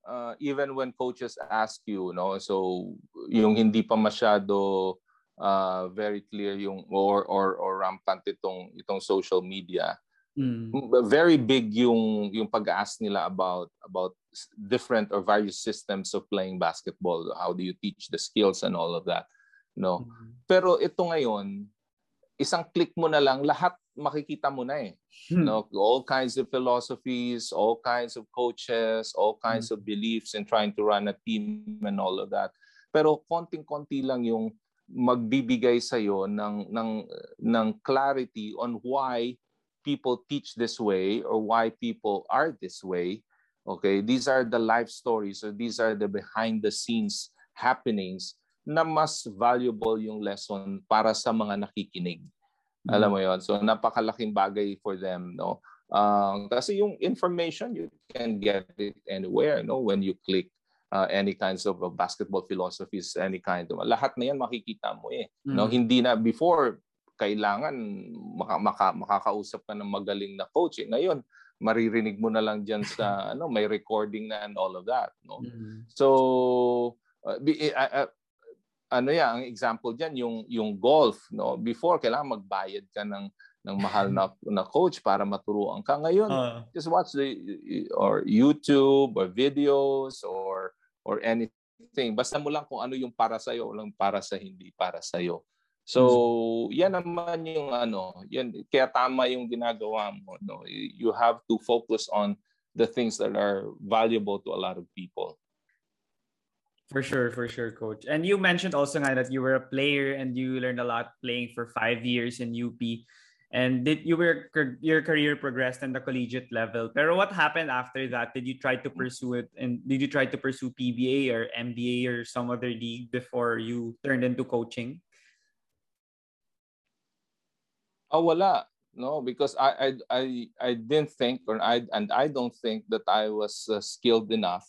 uh, even when coaches ask you no so yung hindi pa masyado uh, very clear yung or or or rampant itong itong social media Mm. very big yung yung pag-ask nila about about different or various systems of playing basketball how do you teach the skills and all of that no Mm. pero ito ngayon isang click mo na lang lahat makikita mo na eh Hmm. no all kinds of philosophies all kinds of coaches all kinds of beliefs in trying to run a team and all of that pero konting-konti lang yung magbibigay sa iyo ng ng ng clarity on why people teach this way or why people are this way. Okay, these are the life stories or these are the behind the scenes happenings na mas valuable yung lesson para sa mga nakikinig. Mm-hmm. Alam mo 'yon. So napakalaking bagay for them, no? Um, kasi yung information you can get it anywhere, no? When you click uh, any kinds of uh, basketball philosophies, any kind of lahat na yan makikita mo eh. Mm. No, hindi na before kailangan maka, maka, makakausap ka ng magaling na coach. Eh. Ngayon, maririnig mo na lang diyan sa ano, may recording na and all of that, no. Mm. So uh, uh, uh, ano ya, ang example diyan yung yung golf, no. Before kailangan magbayad ka ng ng mahal na, na coach para maturuan ka. Ngayon, uh, just watch the or YouTube or videos or or anything. Basta mo lang kung ano yung para sa iyo, lang para sa hindi para sa iyo. So, hmm. yan naman yung ano, yan kaya tama yung ginagawa mo, no. You have to focus on the things that are valuable to a lot of people. For sure, for sure, coach. And you mentioned also nga that you were a player and you learned a lot playing for five years in UP. and did you were your career progressed in the collegiate level pero what happened after that did you try to pursue it and did you try to pursue PBA or MBA or some other league before you turned into coaching oh wala no because I I I, I didn't think or I and I don't think that I was uh, skilled enough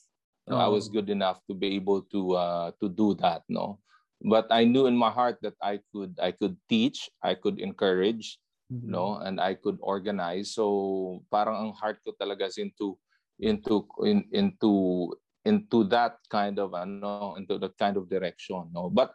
oh. I was oh. good enough to be able to uh, to do that no but I knew in my heart that I could I could teach I could encourage mm-hmm. no and I could organize so parang ang heart ko talaga is into into in, into into that kind of ano into that kind of direction no but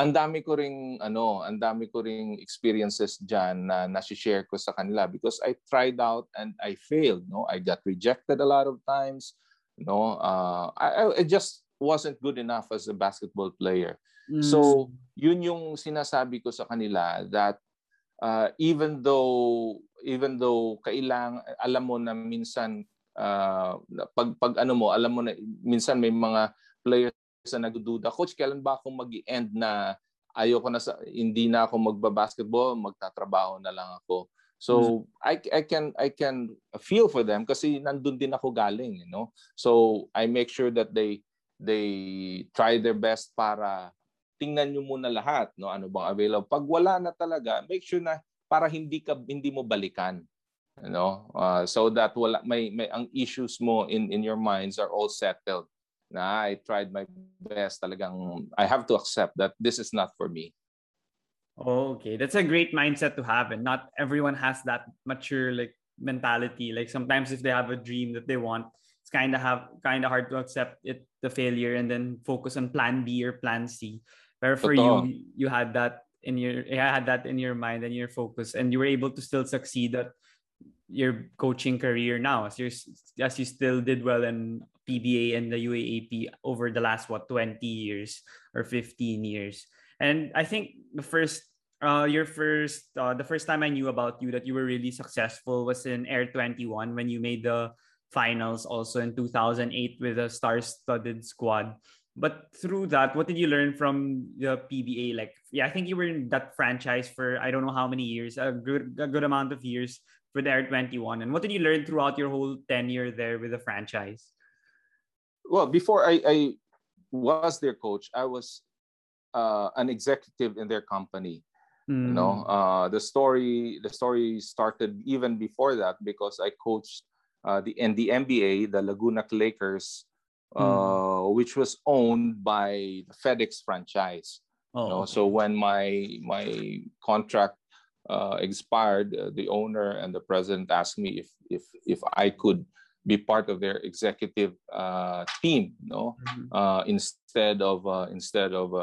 ang dami ko ring ano ang dami ko ring experiences diyan na na-share ko sa kanila because I tried out and I failed no? I got rejected a lot of times no? Uh, I, I just wasn't good enough as a basketball player. Mm. so yun yung sinasabi ko sa kanila that uh, even though even though kailang alam mo na minsan uh, pag pag ano mo alam mo na minsan may mga players na nagdududa coach kailan ba ako mag-end na ayoko na sa hindi na ako magba-basketball magtatrabaho na lang ako so mm-hmm. I I can I can feel for them kasi nandun din ako galing you know so I make sure that they they try their best para tingnan niyo muna lahat, no? Ano bang available? Pag wala na talaga, make sure na para hindi ka hindi mo balikan. You know? Uh, so that wala may, may ang issues mo in in your minds are all settled. Na I tried my best talagang I have to accept that this is not for me. Okay. That's a great mindset to have and not everyone has that mature like mentality. Like sometimes if they have a dream that they want, it's kind of have kind of hard to accept it the failure and then focus on plan B or plan C. But for Totoo. you, you had that in your you had that in your mind and your focus, and you were able to still succeed at your coaching career now, as you as you still did well in PBA and the UAAP over the last what 20 years or 15 years. And I think the first uh, your first uh, the first time I knew about you that you were really successful was in Air 21 when you made the finals also in 2008 with a star-studded squad. But through that, what did you learn from the PBA? Like, yeah, I think you were in that franchise for I don't know how many years, a good a good amount of years for the Air 21. And what did you learn throughout your whole tenure there with the franchise? Well, before I, I was their coach, I was uh, an executive in their company. Mm. You know, hmm. uh, the story the story started even before that because I coached uh, the in the NBA, the Laguna Lakers mm. uh, which was owned by the FedEx franchise. Oh, you know? okay. So when my my contract uh, expired, uh, the owner and the president asked me if if if I could be part of their executive uh, team, know, mm-hmm. Uh, instead of uh, instead of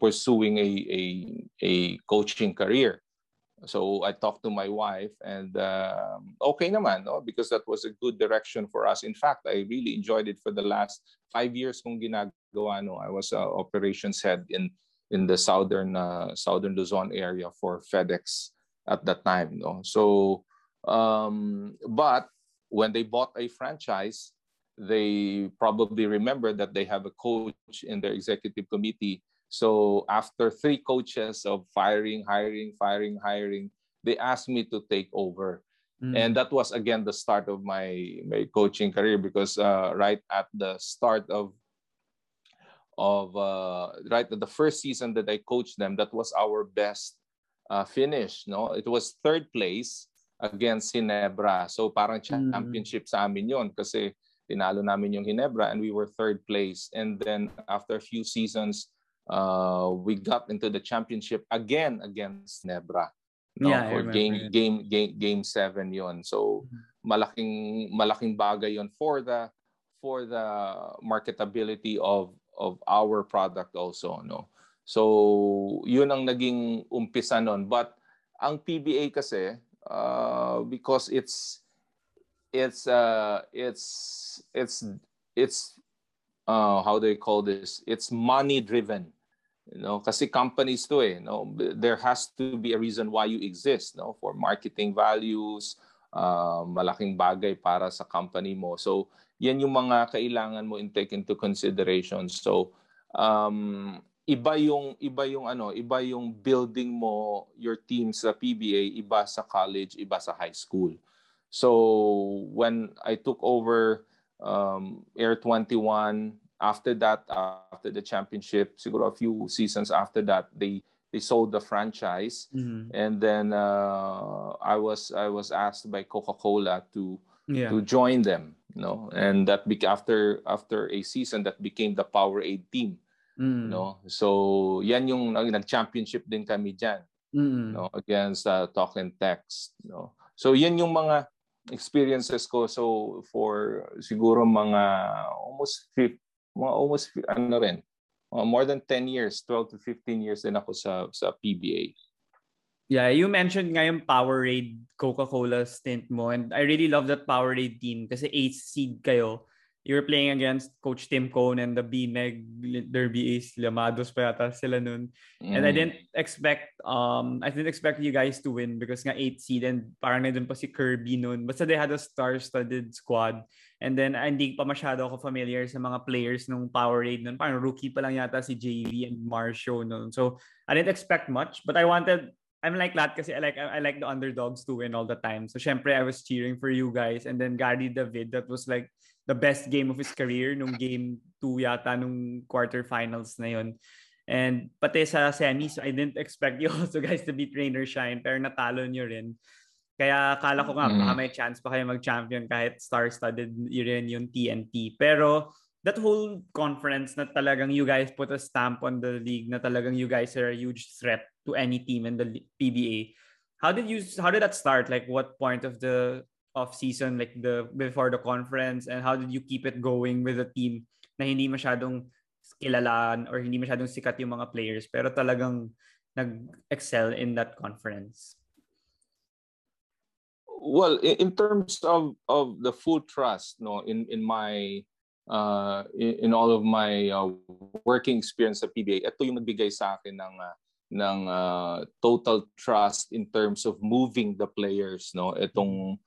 pursuing a, a a coaching career. So I talked to my wife and uh, okay naman, no? because that was a good direction for us. In fact, I really enjoyed it for the last five years kung ginagawa. No? I was uh, operations head in in the southern uh, southern Luzon area for FedEx at that time. No? So, um, but when they bought a franchise, they probably remember that they have a coach in their executive committee. So after three coaches of firing, hiring, firing, hiring, they asked me to take over. Mm. And that was again the start of my my coaching career because uh, right at the start of of uh, right at the first season that I coached them, that was our best uh, finish. No, it was third place against Ginebra. So parang mm. championship sa amin yon kasi tinalo namin yung Ginebra and we were third place. And then after a few seasons, uh, we got into the championship again against Ginebra. No, yeah, for game game game game 7 yon. So mm. malaking malaking bagay yon for the for the marketability of of our product also, no. So, yun ang naging umpisa nun. But ang PBA kasi uh, because it's it's uh it's it's it's uh how do you call this? It's money driven you know kasi companies to eh no there has to be a reason why you exist no for marketing values uh, malaking bagay para sa company mo so yan yung mga kailangan mo in take into consideration so um iba yung iba yung ano iba yung building mo your team sa PBA iba sa college iba sa high school so when I took over um, Air 21 after that, after the championship, siguro a few seasons after that, they they sold the franchise, mm-hmm. and then uh, I was I was asked by Coca Cola to yeah. to join them, you know, and that be- after after a season that became the Powerade team, mm. know. So yan yung nag-championship din kami diyan, mm. know, against uh, Talk and Text, know. So yan yung mga experiences ko so for siguro mga almost mga almost ano rin, uh, more than 10 years, 12 to 15 years din ako sa sa PBA. Yeah, you mentioned nga yung Powerade Coca-Cola stint mo and I really love that Powerade team kasi 8th seed kayo you were playing against Coach Tim Cone and the BMEG Derby Ace Lamados pa yata sila nun. Mm. And I mm. didn't expect um I didn't expect you guys to win because nga 8 seed and parang na dun pa si Kirby nun. Basta they had a star-studded squad. And then hindi pa masyado ako familiar sa mga players nung Powerade nun. Parang rookie pa lang yata si JV and Marcio nun. So I didn't expect much but I wanted I'm like that kasi I like I like the underdogs to win all the time. So syempre I was cheering for you guys and then Gary David that was like the best game of his career nung game 2 yata nung quarterfinals na yon. And pati sa semis, I didn't expect you also guys to be trainer shine pero natalo niyo rin. Kaya akala ko nga mm. baka may chance pa kayo mag-champion kahit star-studded rin yung TNT. Pero that whole conference na talagang you guys put a stamp on the league na talagang you guys are a huge threat to any team in the PBA. How did you how did that start? Like what point of the off season like the before the conference and how did you keep it going with a team na hindi masyadong kilalaan or hindi masyadong sikat yung mga players pero talagang nag-excel in that conference? Well, in terms of of the full trust, no, in in my uh, in, in all of my uh, working experience sa PBA, ito yung nagbigay sa akin ng uh, ng uh, total trust in terms of moving the players, no. Itong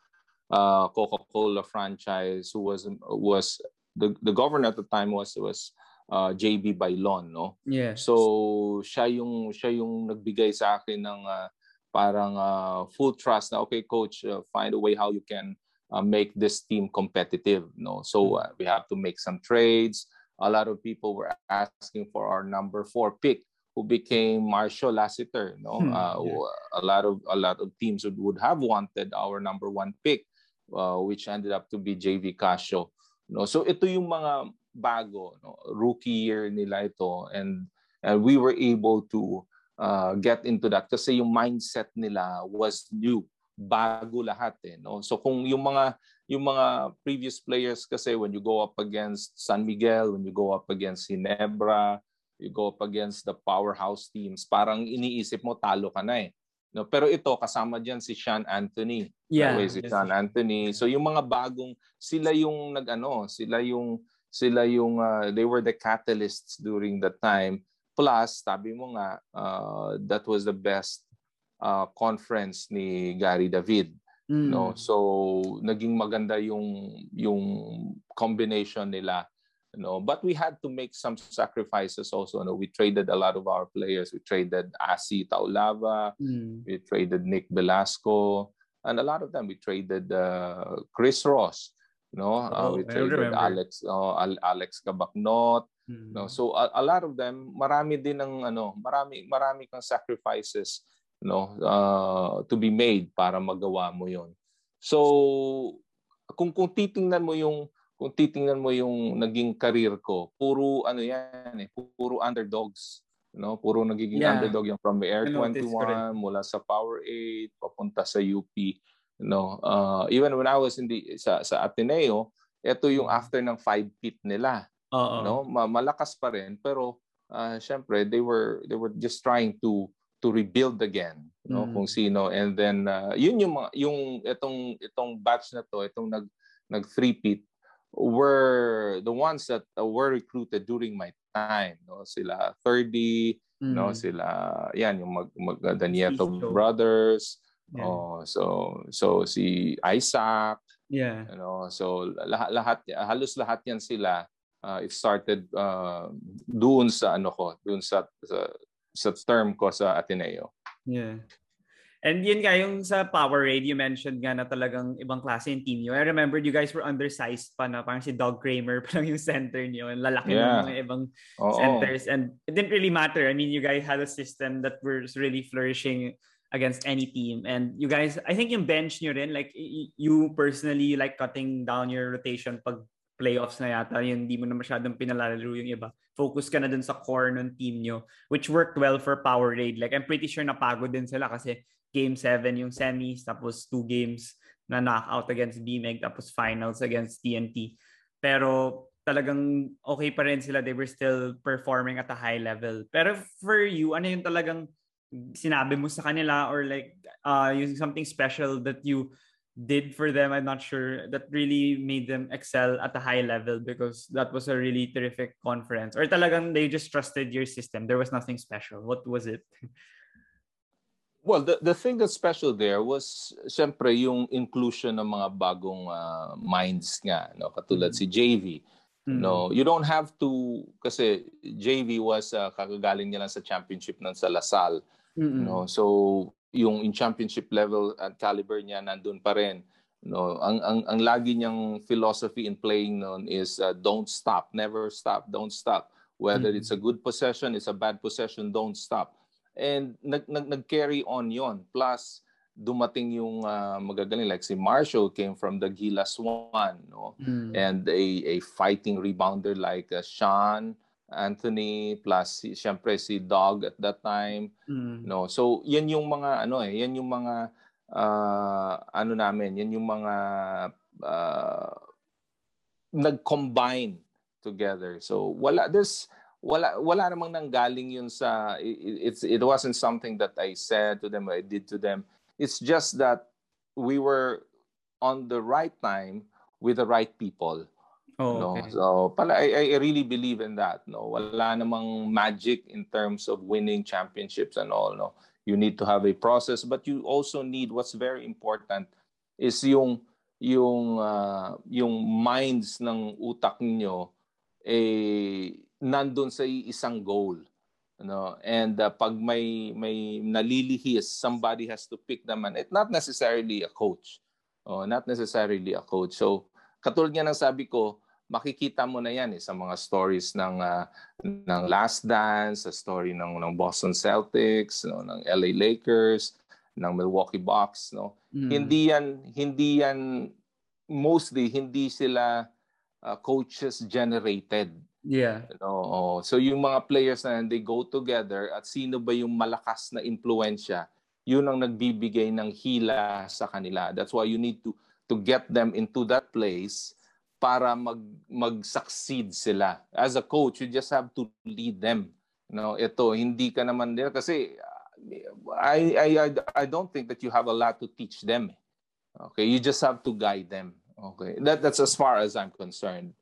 uh, Coca-Cola franchise who was was the, the governor at the time was was uh, JB Bailon no? Yeah so siya yung siya yung nagbigay sa akin ng uh, parang uh, full trust na okay coach uh, find a way how you can uh, make this team competitive no? So uh, we have to make some trades. A lot of people were asking for our number 4 pick who became Marshall Lassiter no? Hmm, uh, yeah. a lot of a lot of teams would, would have wanted our number 1 pick uh, which ended up to be JV Casio. No? So ito yung mga bago, no? rookie year nila ito and, and we were able to uh, get into that kasi yung mindset nila was new bago lahat eh no so kung yung mga yung mga previous players kasi when you go up against San Miguel when you go up against Ginebra you go up against the powerhouse teams parang iniisip mo talo ka na eh No, pero ito kasama diyan si Sean Anthony. Yeah. Way, si Sean Anthony. So yung mga bagong sila yung nagano, sila yung sila yung uh, they were the catalysts during that time. Plus, sabi mo nga uh, that was the best uh, conference ni Gary David. Mm. No, so naging maganda yung yung combination nila. No, but we had to make some sacrifices also. No, we traded a lot of our players. We traded Asi Taulava. Mm. We traded Nick Velasco, and a lot of them we traded uh, Chris Ross. No, uh, oh, uh, we traded Alex uh, Alex Kabaknot. Mm. No, so a, a lot of them, marami din ng ano, marami marami kang sacrifices no uh, to be made para magawa mo yon so kung kung titingnan mo yung kung titingnan mo yung naging career ko puro ano yan eh puro underdogs no puro nagiging yeah. underdog yung from Air 21 mula sa Power 8 papunta sa UP no uh, even when I was in the sa sa Ateneo ito yung mm. after ng 5 pit nila Uh-oh. no malakas pa rin pero uh, syempre they were they were just trying to to rebuild again no mm. kung sino and then uh, yun yung yung itong itong batch na to itong nag nag three-peat were the ones that uh, were recruited during my time no sila 30 mm. no sila yan yung mag, mag uh, Danieto brothers yeah. oh so so si Isaac yeah you know so lahat lahat halos lahat yan sila uh, it started uh, doon sa ano ko doon sa, sa sa term ko sa Ateneo. Yeah. And yun nga, yung sa Power Raid, you mentioned nga na talagang ibang klase yung team nyo. I remember you guys were undersized pa na parang si Doug Kramer pa lang yung center nyo. And lalaki yeah. ng mga ibang Oo. centers. And it didn't really matter. I mean, you guys had a system that was really flourishing against any team. And you guys, I think yung bench nyo rin, like you personally like cutting down your rotation pag playoffs na yata, yun, hindi mo na masyadong pinalalaro yung iba. Focus ka na dun sa core ng team nyo, which worked well for Powerade. Like, I'm pretty sure napagod din sila kasi game 7 yung semis, tapos two games na knockout against BMEG, tapos finals against TNT. Pero talagang okay pa rin sila. They were still performing at a high level. Pero for you, ano yung talagang sinabi mo sa kanila or like uh, yung something special that you did for them, I'm not sure, that really made them excel at a high level because that was a really terrific conference? Or talagang they just trusted your system? There was nothing special. What was it? Well, the, the thing that's special there was siyempre yung inclusion ng mga bagong uh, minds nga, no? katulad mm-hmm. si JV. Mm-hmm. No, you don't have to kasi JV was uh, kakagaling niya lang sa championship ng sa Lasal. Mm-hmm. No, so yung in championship level at caliber niya nandun pa rin. No, ang ang ang lagi niyang philosophy in playing noon is uh, don't stop, never stop, don't stop. Whether mm-hmm. it's a good possession, it's a bad possession, don't stop. And nag nag nag-carry on 'yon. Plus dumating yung uh, magagaling like si Marshall came from the Gilas one, no? Mm. And a a fighting rebounder like uh, Sean Anthony plus si, syempre si Dog at that time mm. no so yan yung mga ano eh yan yung mga uh, ano namin yan yung mga uh, nag-combine together so wala there's wala wala namang nanggaling yun sa it, it's it wasn't something that I said to them I did to them it's just that we were on the right time with the right people Oh, no? okay. So, pala, I, I really believe in that. No, wala namang magic in terms of winning championships and all. No, you need to have a process, but you also need what's very important is yung yung uh, yung minds ng utak niyo eh nandun sa isang goal no and uh, pag may may nalilihis somebody has to pick them and it not necessarily a coach oh not necessarily a coach so katulad nga ng sabi ko makikita mo na yan eh, sa mga stories ng uh, ng Last Dance, sa story ng ng Boston Celtics, no, ng LA Lakers, ng Milwaukee Bucks, no. Mm. Hindi yan hindi yan mostly hindi sila uh, coaches generated. Yeah. No, oh, so yung mga players na they go together at sino ba yung malakas na impluwensya, yun ang nagbibigay ng hila sa kanila. That's why you need to to get them into that place para mag mag-succeed sila. As a coach, you just have to lead them. You know, ito hindi ka naman nila kasi I I I don't think that you have a lot to teach them. Okay, you just have to guide them. Okay. That that's as far as I'm concerned.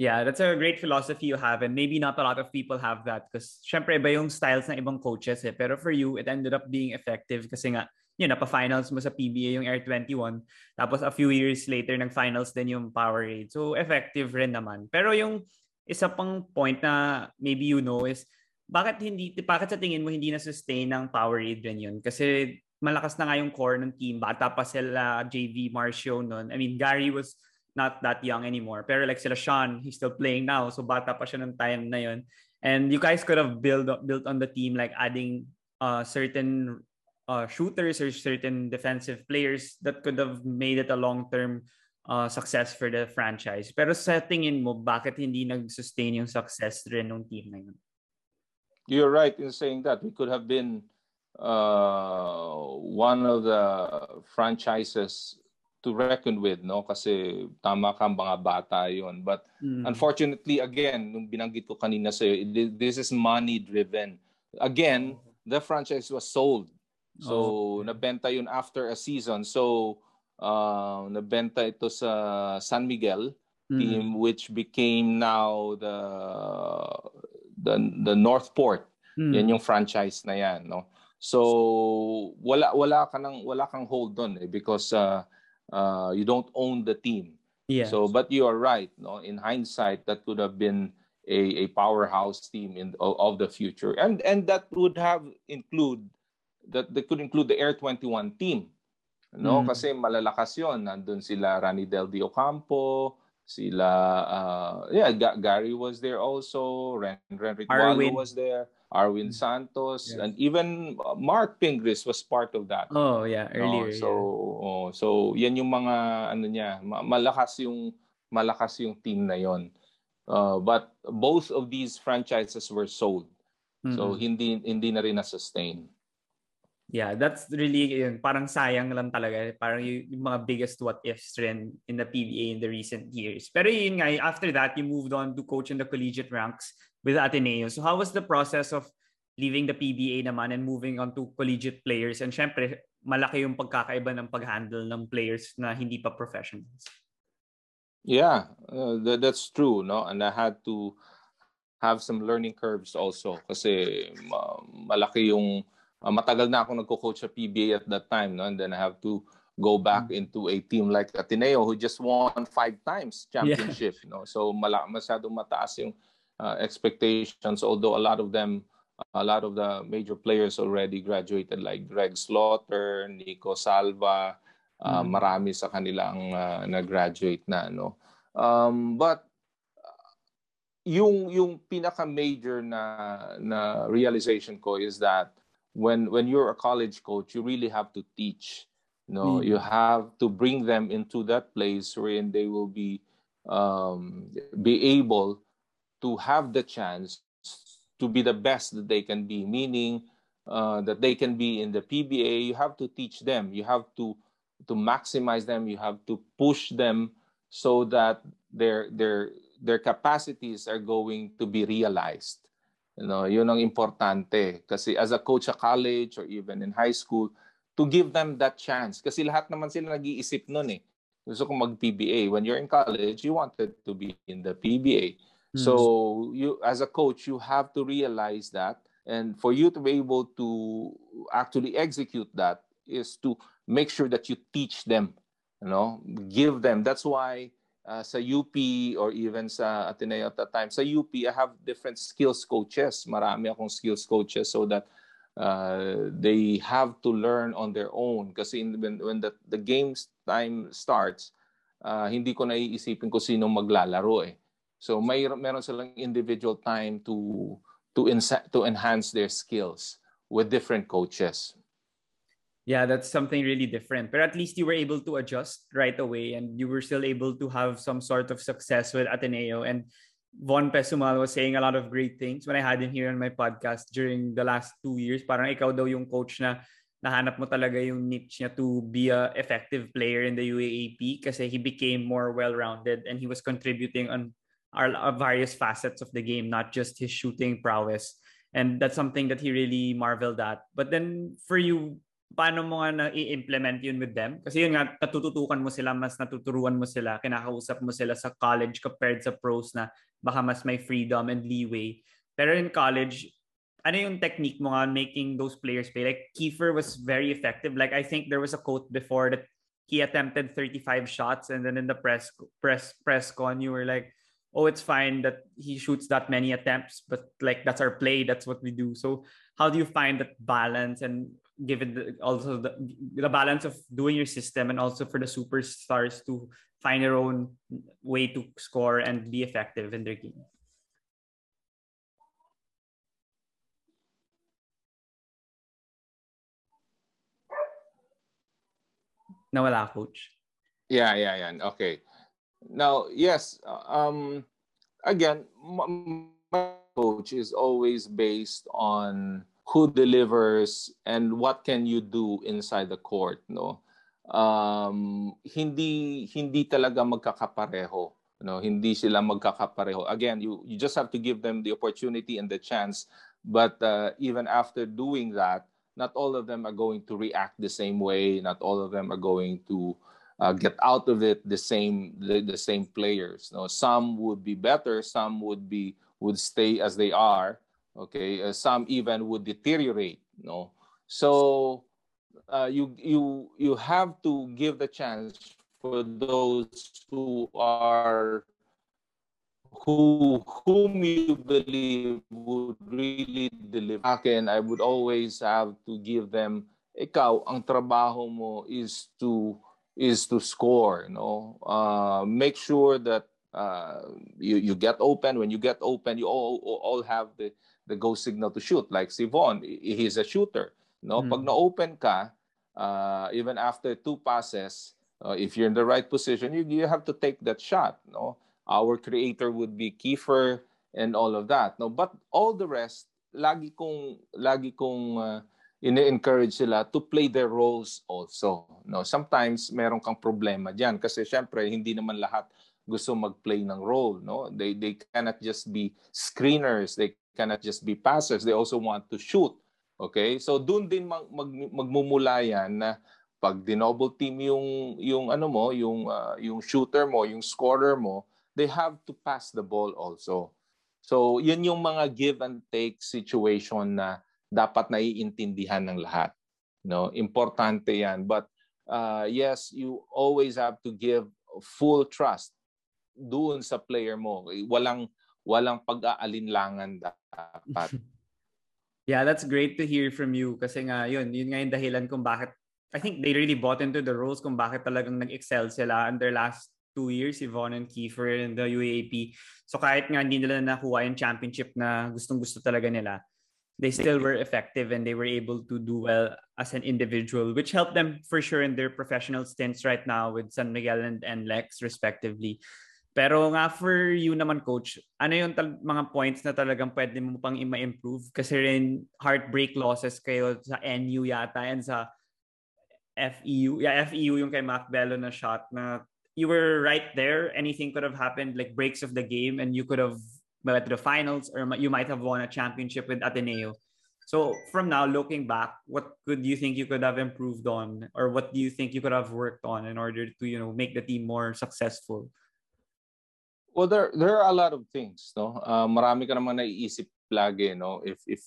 Yeah, that's a great philosophy you have and maybe not a lot of people have that because syempre iba yung styles ng ibang coaches eh. Pero for you, it ended up being effective kasi nga yun, napa-finals mo sa PBA yung Air 21. Tapos a few years later, nag-finals din yung Powerade. So effective rin naman. Pero yung isa pang point na maybe you know is bakit hindi bakit sa tingin mo hindi na sustain ng Powerade rin yun? Kasi malakas na nga yung core ng team. Bata pa sila JV Marcio noon. I mean, Gary was not that young anymore. Pero like sila Sean, he's still playing now. So bata pa siya ng time na yun. And you guys could have built built on the team like adding uh, certain uh, shooters or certain defensive players that could have made it a long-term uh, success for the franchise. Pero sa tingin mo, bakit hindi nag-sustain yung success rin ng team na yun? You're right in saying that. We could have been uh, one of the franchises to reckon with no kasi tama ka mga bata yon but mm. unfortunately again nung binanggit ko kanina sa this is money driven again the franchise was sold so oh, okay. nabenta yun after a season so uh, nabenta ito sa San Miguel mm. team which became now the the the Northport mm. yan yung franchise na yan no so wala wala ka nang wala kang hold doon eh because uh, uh, you don't own the team. Yeah. So, but you are right. No, in hindsight, that could have been a, a powerhouse team in of, of the future, and and that would have include that that could include the Air 21 team. No, mm. kasi malalakas 'yon. Nandun sila Rani Del Dio Campo, sila uh, yeah, G- Gary was there also, Ren Ren was there. Arwin mm. Santos, yes. and even uh, Mark Pingris was part of that. Oh, yeah, earlier. No? So, yeah. oh, so yan yung mga ano niya, malakas yung malakas yung team na yon. Uh, but both of these franchises were sold. Mm-hmm. So hindi hindi na rin na sustain. Yeah, that's really yun, parang sayang lang talaga. Parang yung, yung mga biggest what ifs rin in the PBA in the recent years. Pero yun nga, after that, you moved on to coach in the collegiate ranks with Ateneo. So how was the process of leaving the PBA naman and moving on to collegiate players? And syempre, malaki yung pagkakaiba ng pag-handle ng players na hindi pa professionals. Yeah, uh, that, that's true, no? And I had to have some learning curves also kasi uh, malaki yung uh, matagal na ako nagko-coach sa PBA at that time, no? And then I have to go back mm-hmm. into a team like Ateneo who just won five times championship, yeah. no? So mala masyadong mataas yung uh, expectations, although a lot of them, a lot of the major players already graduated like Greg Slaughter, Nico Salva, uh, mm. marami sa kanilang uh, na-graduate na. No? Um, but yung yung pinaka major na na realization ko is that when when you're a college coach you really have to teach no mm. you have to bring them into that place wherein they will be um, be able to have the chance to be the best that they can be, meaning uh, that they can be in the PBA. You have to teach them. You have to to maximize them. You have to push them so that their their their capacities are going to be realized. You know, yun ang importante. Kasi as a coach sa college or even in high school, to give them that chance. Kasi lahat naman sila nag-iisip nun eh. Gusto ko mag-PBA. When you're in college, you wanted to be in the PBA. So hmm. you as a coach, you have to realize that. And for you to be able to actually execute that is to make sure that you teach them, you know, give them. That's why uh, sa UP or even sa Ateneo at that time, sa UP, I have different skills coaches. Marami akong skills coaches so that uh, they have to learn on their own. Kasi in, when, when the, the game's time starts, uh, hindi ko naiisipin ko sino maglalaro eh. So may meron silang individual time to to to enhance their skills with different coaches. Yeah, that's something really different. But at least you were able to adjust right away and you were still able to have some sort of success with Ateneo. And Von Pesumal was saying a lot of great things when I had him here on my podcast during the last two years. Parang ikaw daw yung coach na nahanap mo talaga yung niche niya to be a effective player in the UAAP kasi he became more well-rounded and he was contributing on are, are uh, various facets of the game, not just his shooting prowess. And that's something that he really marveled at. But then for you, paano mo nga na-i-implement yun with them? Kasi yun nga, natututukan mo sila, mas natuturuan mo sila, kinakausap mo sila sa college compared sa pros na baka mas may freedom and leeway. Pero in college, ano yung technique mo on making those players play? Like Kiefer was very effective. Like I think there was a quote before that he attempted 35 shots and then in the press press press con you were like, "Oh, it's fine that he shoots that many attempts, but like that's our play, that's what we do." So, how do you find that balance and given the, also the, the balance of doing your system and also for the superstars to find their own way to score and be effective in their game? Nawala, coach. Yeah, yeah, yeah. Okay. Now, yes, um, again, my coach is always based on who delivers and what can you do inside the court, no? Um, hindi hindi talaga magkakapareho, no? Hindi sila magkakapareho. Again, you you just have to give them the opportunity and the chance. But uh, even after doing that, not all of them are going to react the same way. Not all of them are going to uh, get out of it the same the, the same players. You know, some would be better. Some would be would stay as they are. Okay, uh, some even would deteriorate. You know, so uh, you you you have to give the chance for those who are who whom you believe would really deliver. Akin, I would always have to give them, ikaw, ang trabaho mo is to is to score, you know. Uh, make sure that uh, you you get open. When you get open, you all all have the the go signal to shoot. Like si Von, he's a shooter. No, mm. pag na-open ka, uh, even after two passes, uh, if you're in the right position, you, you have to take that shot. No, our creator would be Kiefer and all of that. No, but all the rest, lagi kong lagi kong uh, ine-encourage sila to play their roles also. No, sometimes meron kang problema diyan kasi syempre hindi naman lahat gusto mag-play ng role, no? They they cannot just be screeners, they cannot just be passers, they also want to shoot. Okay? So doon din mag, mag magmumula yan na pag dinoble team yung yung ano mo, yung uh, yung shooter mo, yung scorer mo, they have to pass the ball also. So, yun yung mga give and take situation na dapat naiintindihan ng lahat. No, importante 'yan. But uh, yes, you always have to give full trust doon sa player mo. Walang walang pag-aalinlangan dapat. yeah, that's great to hear from you kasi nga yun, yun nga yung dahilan kung bakit I think they really bought into the roles kung bakit talagang nag-excel sila their last two years, Yvonne and Kiefer in the UAAP. So kahit nga hindi nila nakuha yung championship na gustong-gusto talaga nila, they still were effective and they were able to do well as an individual, which helped them for sure in their professional stints right now with San Miguel and, and Lex respectively. Pero nga for you naman coach, ano yung tal- mga points na talagang pwede mo pang i-improve? Kasi rin heartbreak losses kayo sa NU yata and sa FEU. Yeah, FEU yung kay Mac Bello na shot na you were right there. Anything could have happened, like breaks of the game, and you could have went to the finals, or you might have won a championship with Ateneo. So from now, looking back, what could you think you could have improved on, or what do you think you could have worked on in order to you know make the team more successful? Well, there there are a lot of things, no. Uh, marami ka naman naiisip lagi, no. If if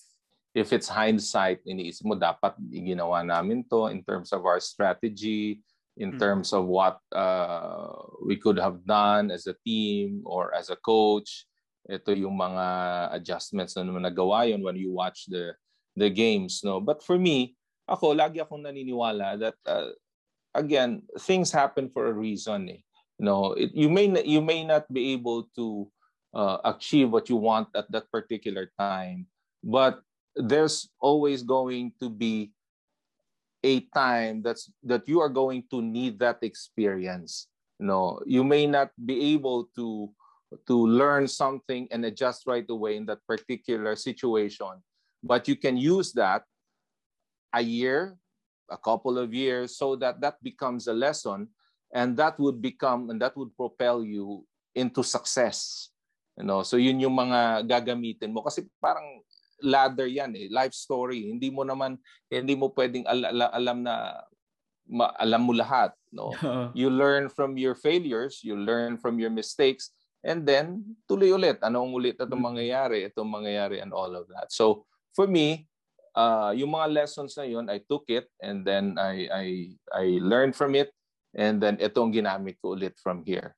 if it's hindsight, iniisip mo dapat ginawa namin to in terms of our strategy, in mm-hmm. terms of what uh, we could have done as a team or as a coach. Ito yung mga adjustments na naman nagawa yun when you watch the the games. No? But for me, ako, lagi akong naniniwala that, uh, again, things happen for a reason. Eh. You know, it, you, may, you may not be able to uh, achieve what you want at that particular time, but there's always going to be a time that's that you are going to need that experience. No you may not be able to to learn something and adjust right away in that particular situation but you can use that a year a couple of years so that that becomes a lesson and that would become and that would propel you into success you know so yun yung mga gagamitin mo kasi parang ladder yan eh, life story. Hindi mo naman hindi mo pwedeng al- al- alam na ma- alam mo lahat, no? you learn from your failures, you learn from your mistakes and then tuloy ulit. Anong ulit itong mm. mangyayari, itong mangyayari and all of that. So for me, uh, yung mga lessons na yun, I took it and then I, I, I learned from it and then ito ang ginamit ko ulit from here.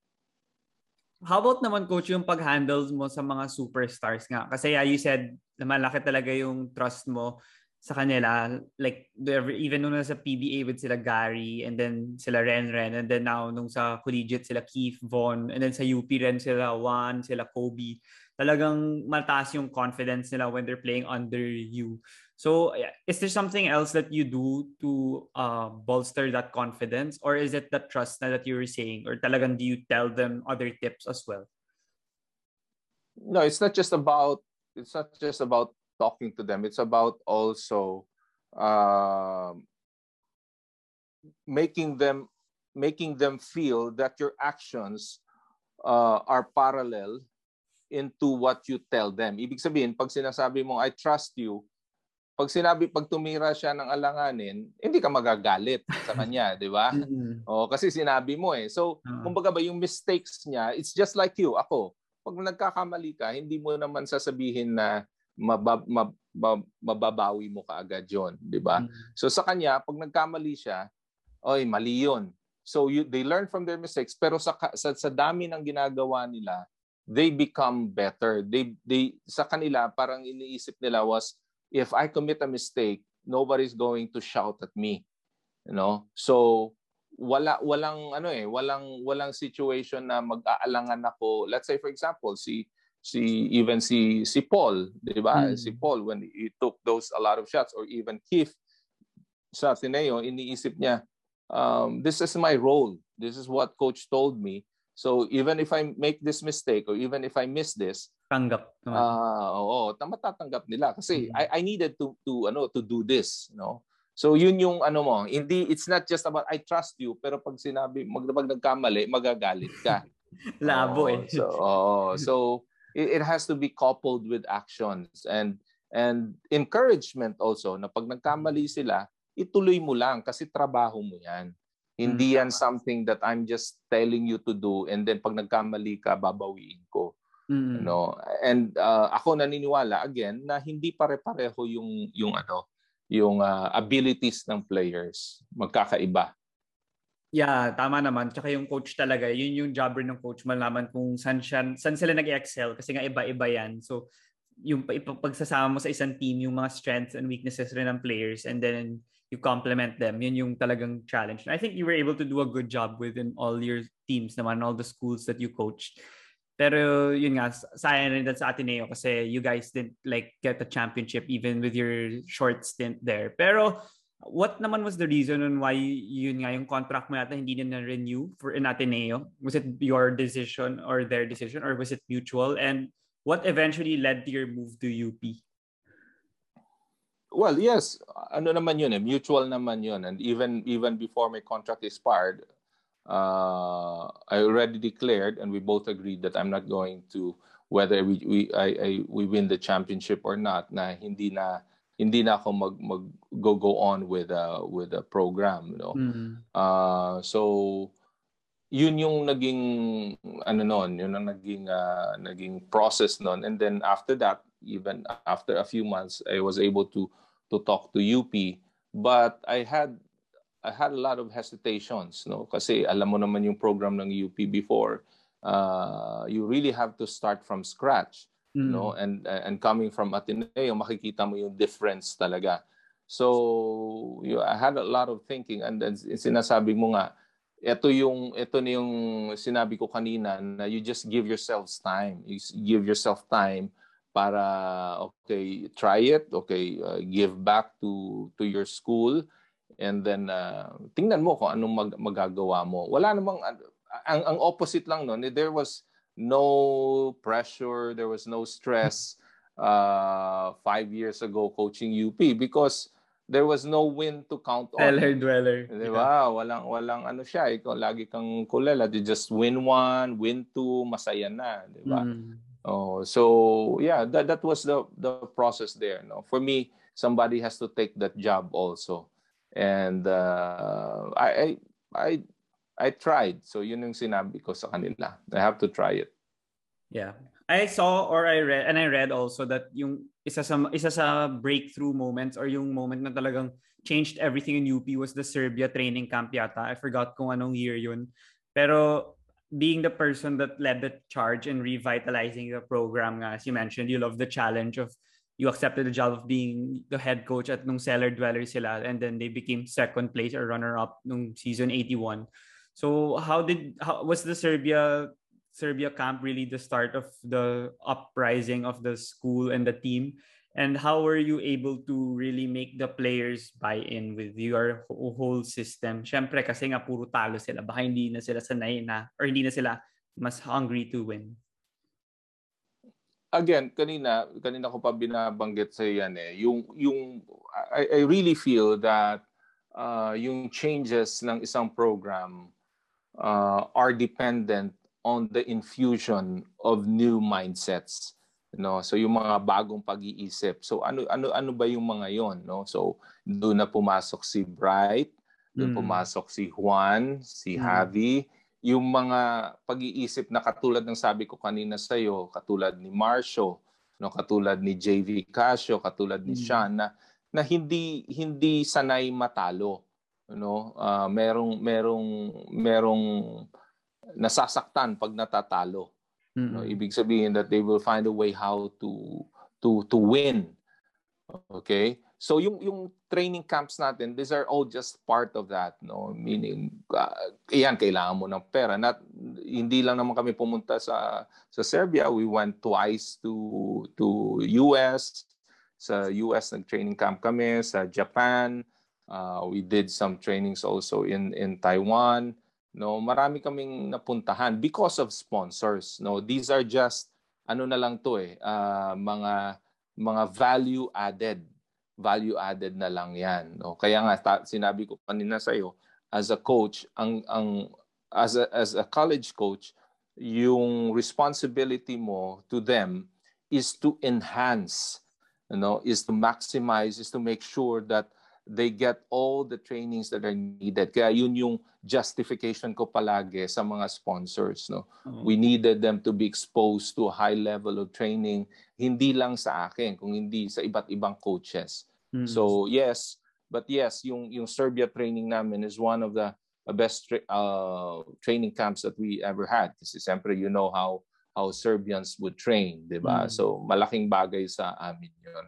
How about naman coach yung pag-handle mo sa mga superstars nga? Kasi yeah, you said na malaki talaga yung trust mo sa kanila. Like even nung nasa PBA with sila Gary and then sila Ren Ren and then now nung sa collegiate sila Keith Von and then sa UP ren sila Juan, sila Kobe. Talagang mataas yung confidence nila when they're playing under you. So, is there something else that you do to uh, bolster that confidence, or is it the trust that you were saying, or talagang do you tell them other tips as well? No, it's not just about it's not just about talking to them. It's about also uh, making them making them feel that your actions uh, are parallel into what you tell them. Ibig sabihin, pag sinasabi mo, I trust you, pag sinabi, pag tumira siya ng alanganin, hindi ka magagalit sa kanya, di ba? Mm-hmm. O, kasi sinabi mo eh. So, kumbaga ba, yung mistakes niya, it's just like you, ako. Pag nagkakamali ka, hindi mo naman sasabihin na mabab, mab, mab, mababawi mo kaagad yun, di ba? Mm-hmm. So, sa kanya, pag nagkamali siya, oy, mali yun. So, you, they learn from their mistakes, pero sa, sa, sa dami ng ginagawa nila, they become better. They, they, sa kanila, parang iniisip nila was, if I commit a mistake, nobody's going to shout at me. You know? So wala walang ano eh, walang walang situation na mag-aalangan ako. Let's say for example, si si even si si Paul, 'di ba? Mm. Si Paul when he took those a lot of shots or even Keith sa Ateneo, iniisip niya, um, this is my role. This is what coach told me. So even if I make this mistake or even if I miss this, tanggap naman. Ah, uh, oo, matatanggap nila kasi mm-hmm. I I needed to to ano to do this, no? So yun yung ano mo, hindi it's not just about I trust you, pero pag sinabi mag, mag nagkamali, magagalit ka. Labo oh, eh. So oh, so it, it has to be coupled with actions and and encouragement also na pag nagkamali sila, ituloy mo lang kasi trabaho mo 'yan. Hindi mm-hmm. yan something that I'm just telling you to do and then pag nagkamali ka, babawiin ko. Mm. No? And uh, ako naniniwala again na hindi pare-pareho yung yung ano, yung uh, abilities ng players. Magkakaiba. Yeah, tama naman. Tsaka yung coach talaga, yun yung job rin ng coach malaman kung saan, siya, saan sila nag-excel kasi nga iba-iba yan. So, yung pagsasama mo sa isang team, yung mga strengths and weaknesses rin ng players and then you complement them. Yun yung talagang challenge. And I think you were able to do a good job within all your teams naman, all the schools that you coached. Pero yun nga, sayang rin sa Ateneo kasi you guys didn't like get a championship even with your short stint there. Pero what naman was the reason on why yun nga yung contract mo yata hindi na renew for in Ateneo? Was it your decision or their decision or was it mutual? And what eventually led to your move to UP? Well, yes, ano naman yun eh, mutual naman yun. And even even before my contract expired, uh, I already declared, and we both agreed that I'm not going to whether we we I, I we win the championship or not. Na hindi na hindi na ako mag mag go go on with uh with a program, you know. Mm-hmm. Uh, so yun yung naging ano noon, yun ang naging uh, naging process noon. And then after that, even after a few months, I was able to to talk to UP. But I had I had a lot of hesitations, no? Kasi alam mo naman yung program ng UP before, uh, you really have to start from scratch, mm. no? And and coming from Ateneo, makikita mo yung difference talaga. So, you, I had a lot of thinking and then sinasabi mo nga, ito yung ito na yung sinabi ko kanina na you just give yourselves time. You give yourself time para okay, try it, okay, uh, give back to to your school and then uh, tingnan mo kung anong mag- magagawa mo. Wala namang ang ang opposite lang noon, there was no pressure, there was no stress uh, five years ago coaching UP because there was no win to count on. Dweller, dweller. Di ba? Yeah. Walang, walang ano siya. Ikaw, lagi kang kulela. You just win one, win two, masaya na. Di ba? Mm. Oh, so, yeah, that, that was the, the process there. No? For me, somebody has to take that job also. And uh, I, I, I, tried. So yun yung sinabi ko sa kanila. I have to try it. Yeah. I saw or I read and I read also that yung isa sa isa sa breakthrough moments or yung moment na talagang changed everything in UP was the Serbia training camp yata. I forgot kung anong year yun. Pero being the person that led the charge in revitalizing the program as you mentioned, you love the challenge of you accepted the job of being the head coach at nung cellar dweller sila and then they became second place or runner up nung season 81. So how did how was the Serbia Serbia camp really the start of the uprising of the school and the team? And how were you able to really make the players buy in with your whole system? Siyempre, kasi nga puro talo sila. Baka hindi na sila sanay na or hindi na sila mas hungry to win. Again, kanina, kanina ko pa binabanggit sa yan eh. Yung, yung, I, I really feel that uh, yung changes ng isang program uh, are dependent on the infusion of new mindsets no so yung mga bagong pag-iisip so ano ano ano ba yung mga yon no so doon na pumasok si Bright doon mm. pumasok si Juan si mm. Javi yung mga pag-iisip na katulad ng sabi ko kanina sa iyo katulad ni Marcio no katulad ni JV Casio katulad ni mm. Sean na na hindi hindi sanay matalo no uh, merong merong merong nasasaktan pag natatalo. Mm-hmm. No, ibig sabihin that they will find a way how to to to win. Okay? So yung yung training camps natin, these are all just part of that, no? Meaning uh, iyan kailangan mo ng pera. Not hindi lang naman kami pumunta sa sa Serbia. We went twice to to US. Sa US nag-training camp kami, sa Japan. Uh, we did some trainings also in in Taiwan no marami kaming napuntahan because of sponsors no these are just ano na lang to eh uh, mga mga value added value added na lang yan no? Kaya nga ta- sinabi ko kanina sa iyo as a coach ang ang as a, as a college coach yung responsibility mo to them is to enhance you know is to maximize is to make sure that they get all the trainings that are needed. Kaya yun yung justification ko palagi sa mga sponsors. No? Uh-huh. We needed them to be exposed to a high level of training, hindi lang sa akin, kung hindi sa iba't ibang coaches. Mm-hmm. So yes, but yes, yung, yung Serbia training namin is one of the best tra- uh, training camps that we ever had. Kasi siyempre, you know how how Serbians would train, di ba? Mm-hmm. So malaking bagay sa amin yun.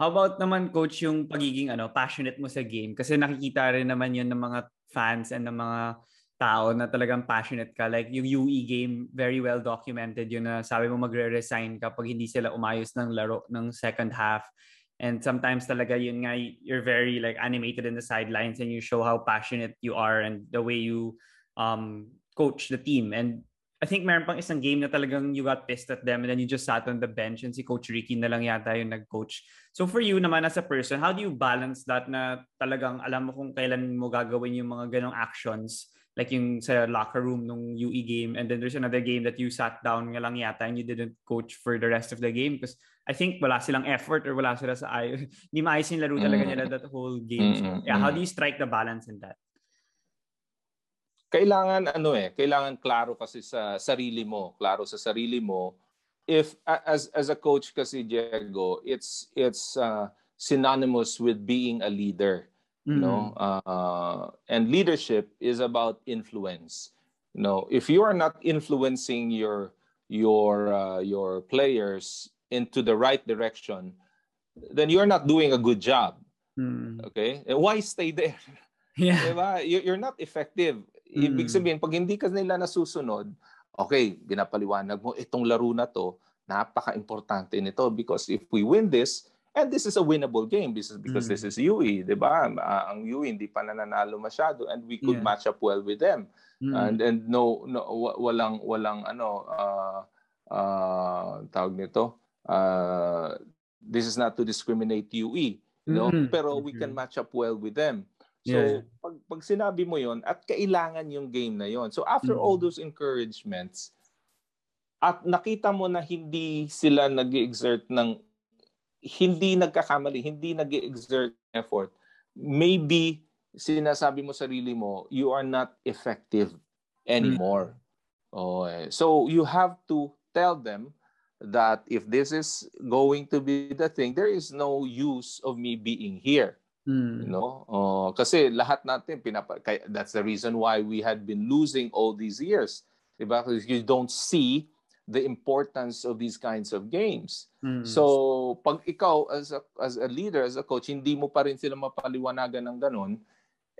How about naman coach yung pagiging ano passionate mo sa game? Kasi nakikita rin naman yun ng mga fans and ng mga tao na talagang passionate ka. Like yung UE game very well documented yun na sabi mo magre-resign kapag hindi sila umayos ng laro ng second half. And sometimes talaga yun nga you're very like animated in the sidelines and you show how passionate you are and the way you um coach the team. And I think meron pang isang game na talagang you got pissed at them and then you just sat on the bench and si Coach Ricky na lang yata yung nag-coach. So for you naman as a person, how do you balance that na talagang alam mo kung kailan mo gagawin yung mga ganong actions like yung sa locker room nung UE game and then there's another game that you sat down nga lang yata and you didn't coach for the rest of the game because I think wala silang effort or wala sila sa ay hindi maayos yung laro talaga mm. nila that whole game. So, yeah, how do you strike the balance in that? Kailangan ano eh, kailangan klaro kasi sa sarili mo, klaro sa sarili mo. If as as a coach kasi Diego, it's it's uh, synonymous with being a leader, mm-hmm. you know. Uh, and leadership is about influence. You know, if you are not influencing your your uh, your players into the right direction, then you're not doing a good job. Mm. Okay? Why stay there? Yeah. Diba? You're not effective. Ibig mm. sabihin, pag hindi ka nila nasusunod, okay, binapaliwanag mo, itong laro na to, napaka-importante nito because if we win this, and this is a winnable game this is because mm. this is UE, 'di ba? Uh, ang UE hindi pa nananalo masyado and we could yeah. match up well with them. Mm. And and no no walang walang ano uh, uh, tawag nito. Uh, this is not to discriminate UE, you know, mm. pero we can match up well with them. So, yeah. pag, pag sinabi mo yon at kailangan yung game na yon. So, after mm-hmm. all those encouragements, at nakita mo na hindi sila nag exert ng, hindi nagkakamali, hindi nag exert effort, maybe sinasabi mo sarili mo, you are not effective anymore. Mm-hmm. Oh. So, you have to tell them that if this is going to be the thing, there is no use of me being here. Mm. You know? Uh, kasi lahat natin, pinapa, kaya, that's the reason why we had been losing all these years. Diba? Because you don't see the importance of these kinds of games. Mm. So, pag ikaw as a, as a leader, as a coach, hindi mo pa rin sila mapaliwanagan ng ganun,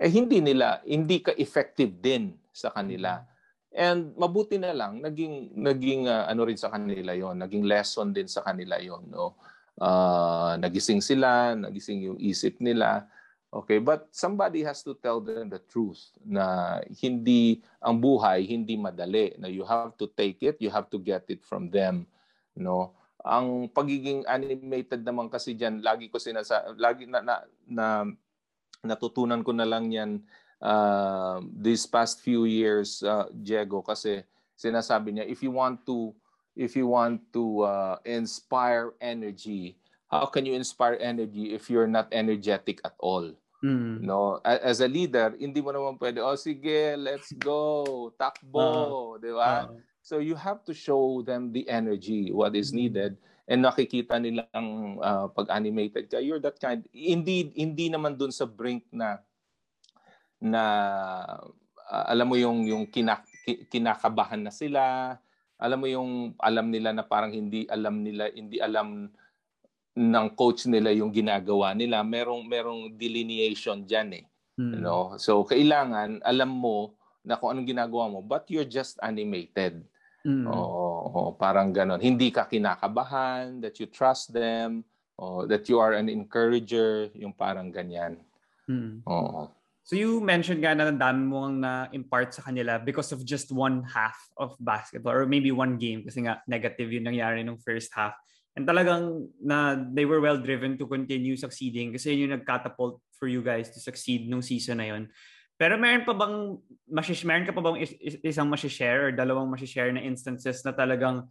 eh hindi nila, hindi ka effective din sa kanila. And mabuti na lang naging naging uh, ano rin sa kanila 'yon, naging lesson din sa kanila 'yon, no. Uh, nagising sila, nagising yung isip nila. Okay, but somebody has to tell them the truth na hindi ang buhay hindi madali. Na you have to take it, you have to get it from them, no. Ang pagiging animated naman kasi diyan, lagi ko sinasa lagi na, na, na natutunan ko na lang 'yan uh, these past few years, uh, Diego, kasi sinasabi niya, if you want to, if you want to uh, inspire energy, how can you inspire energy if you're not energetic at all? Mm. No, as a leader, hindi mo naman pwede, oh sige, let's go, takbo, uh, di ba? Uh, so you have to show them the energy, what is needed. And nakikita nilang uh, pag animated ka, you're that kind. Hindi hindi naman dun sa brink na na uh, alam mo yung yung kinak, kinakabahan na sila, alam mo yung alam nila na parang hindi alam nila, hindi alam ng coach nila yung ginagawa nila. Merong merong delineation diyan eh. Mm. You know? So kailangan alam mo na kung anong ginagawa mo, but you're just animated. Mm. Oh, oh, parang ganon. Hindi ka kinakabahan, that you trust them, oh, that you are an encourager, yung parang ganyan. Mm. Oh. So you mentioned nga na dami mo na-impart sa kanila because of just one half of basketball or maybe one game kasi nga negative yung nangyari nung first half. And talagang na they were well driven to continue succeeding kasi yun yung nag-catapult for you guys to succeed nung season na yun. Pero meron pa bang mashish, meron ka pa bang is, is, isang masishare or dalawang masishare na instances na talagang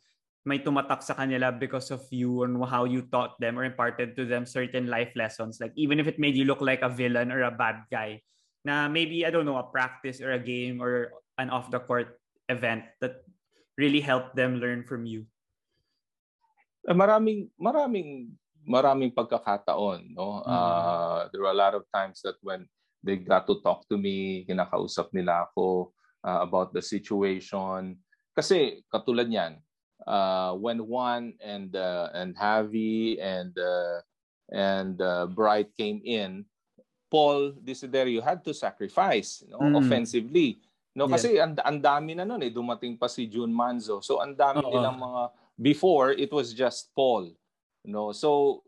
may tumatak sa kanila because of you and how you taught them or imparted to them certain life lessons like even if it made you look like a villain or a bad guy na maybe, I don't know, a practice or a game or an off-the-court event that really helped them learn from you? Eh, maraming, maraming, maraming pagkakataon. No? Mm-hmm. Uh, there were a lot of times that when they got to talk to me, kinakausap nila ako uh, about the situation. Kasi katulad niyan, uh, when Juan and uh, and Javi and uh, and uh, Bright came in, Paul Desiderio had to sacrifice no, mm. offensively. No, yeah. kasi ang, dami na noon eh dumating pa si June Manzo. So ang dami Uh-oh. nilang mga before it was just Paul. No. So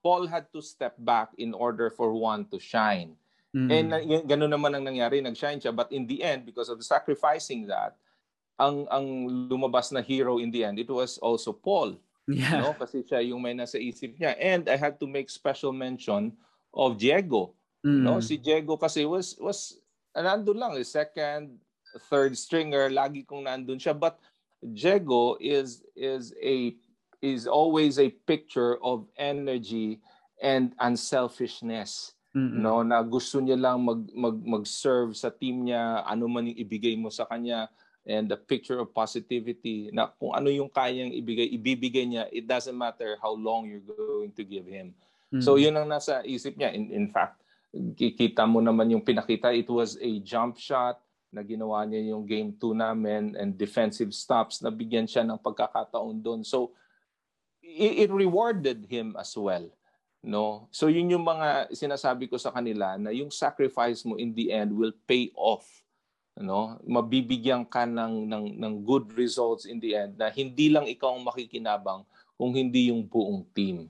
Paul had to step back in order for one to shine. Mm. And uh, ganun naman ang nangyari, nag-shine siya but in the end because of the sacrificing that ang ang lumabas na hero in the end it was also Paul. Yeah. No, kasi siya yung may nasa isip niya. And I had to make special mention of Diego Mm. No, si Diego kasi was was nandun lang, eh, second, third stringer, lagi kong nandun siya. But Diego is is a is always a picture of energy and unselfishness. Mm-hmm. No, na gusto niya lang mag, mag mag-serve sa team niya, ano man yung ibigay mo sa kanya and the picture of positivity na kung ano yung kayang ibigay, ibibigay niya, it doesn't matter how long you're going to give him. Mm-hmm. So yun ang nasa isip niya. In, in fact, kikita mo naman yung pinakita, it was a jump shot na ginawa niya yung game 2 namin and defensive stops na bigyan siya ng pagkakataon doon. So it, it rewarded him as well. No? So yun yung mga sinasabi ko sa kanila na yung sacrifice mo in the end will pay off. No? Mabibigyan ka ng, ng, ng good results in the end na hindi lang ikaw ang makikinabang kung hindi yung buong team.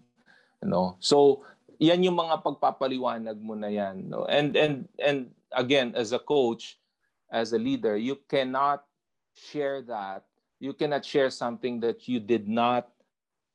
No? So yan yung mga pagpapaliwanag mo na yan no? And and and again as a coach as a leader you cannot share that. You cannot share something that you did not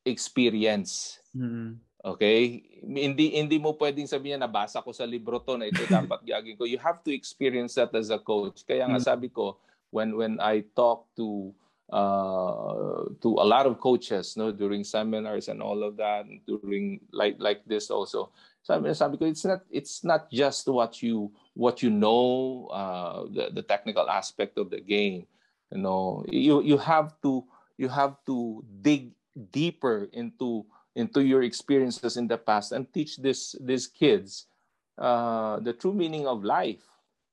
experience. Mm-hmm. okay? Hindi hindi mo pwedeng sabihin na nabasa ko sa libro to na ito dapat gagawin ko. You have to experience that as a coach. Kaya nga mm-hmm. sabi ko when when I talk to uh, to a lot of coaches no during seminars and all of that during like like this also. Sabi, sabi ko it's not it's not just what you what you know uh, the, the technical aspect of the game you know. You you have to you have to dig deeper into into your experiences in the past and teach this these kids uh, the true meaning of life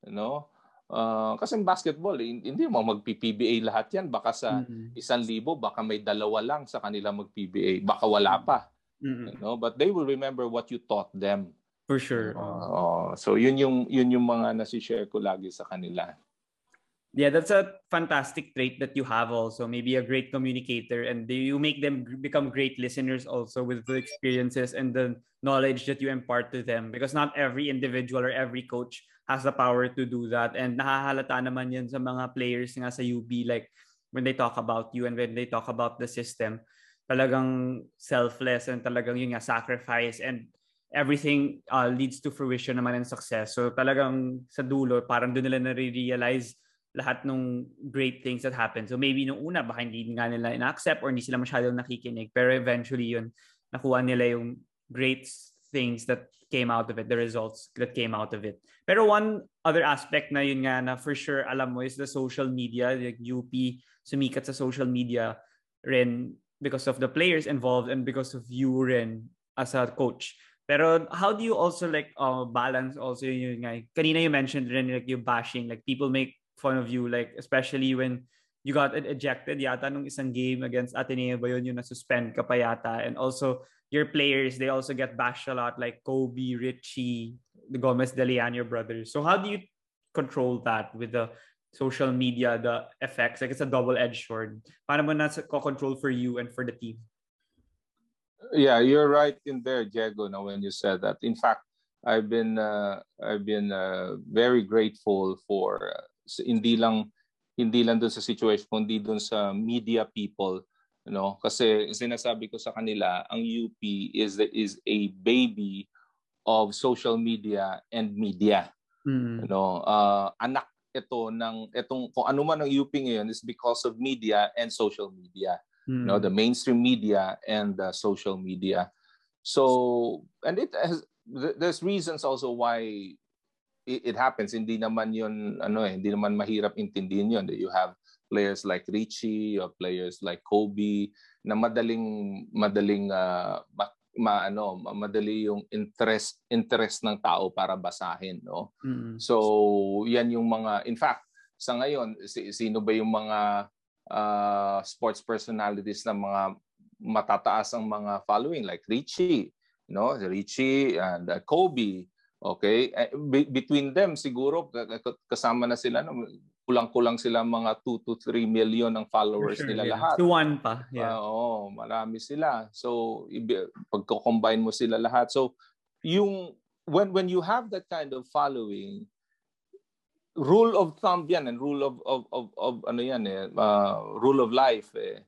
you know uh, kasi basketball hindi mo magpi-PBA lahat yan. Baka sa mm-hmm. isang libo baka may dalawa lang sa kanila mag-PBA baka wala pa. Mm-hmm. you know but they will remember what you taught them. For sure. Uh, so yun yung yun yung mga nasi-share ko lagi sa kanila yeah that's a fantastic trait that you have also. Maybe a great communicator and you make them become great listeners also with the experiences and the knowledge that you impart to them? Because not every individual or every coach has the power to do that and nahahalata naman yan sa mga players nga sa like when they talk about you and when they talk about the system. Talagang selfless and talagang yun nga sacrifice and everything uh, leads to fruition naman and success. So talagang sa dulo parang doon nila na-realize lahat ng great things that happen. So maybe nung una, baka hindi nga nila ina-accept or hindi sila masyadong nakikinig. Pero eventually yun, nakuha nila yung great things that came out of it, the results that came out of it. Pero one other aspect na yun nga na for sure alam mo is the social media. Like UP, sumikat sa social media rin because of the players involved and because of you rin as a coach. Pero how do you also like uh, balance also yun nga, kanina you mentioned rin like yung bashing, like people make fun of you like especially when you got ejected yata nung isang game against Ateneo ba yun yung na-suspend ka pa yata and also your players they also get bashed a lot like Kobe, Richie, the Gomez De Leon, your brothers. So how do you control that with the social media, the effects? Like it's a double-edged sword. Paano mo na control for you and for the team? Yeah, you're right in there, Diego. Now when you said that, in fact, I've been uh, I've been uh, very grateful for uh, hindi lang hindi lang doon sa situation kundi doon sa media people no kasi sinasabi ko sa kanila ang UP is the, is a baby of social media and media mm. know uh, anak ito ng itong kung ano man ang UP ngayon is because of media and social media mm. you know the mainstream media and the social media so and it has there's reasons also why it, it happens. Hindi naman yun, ano eh, hindi naman mahirap intindihin yun. You have players like Richie, or players like Kobe, na madaling, madaling, uh, ma, ma, ano, madali yung interest, interest ng tao para basahin, no? Mm-hmm. So, yan yung mga, in fact, sa ngayon, si, sino ba yung mga uh, sports personalities na mga matataas ang mga following like Richie, no? Richie and uh, Kobe, Okay? Eh, be- between them siguro kasama na sila no kulang-kulang sila mga 2 to 3 million ng followers sure, nila yeah. lahat. To one pa. Yeah. Uh, oo, marami sila. So pagko-combine mo sila lahat. So yung when when you have that kind of following rule of thumb yan and rule of of of, of ano yan eh uh, rule of life eh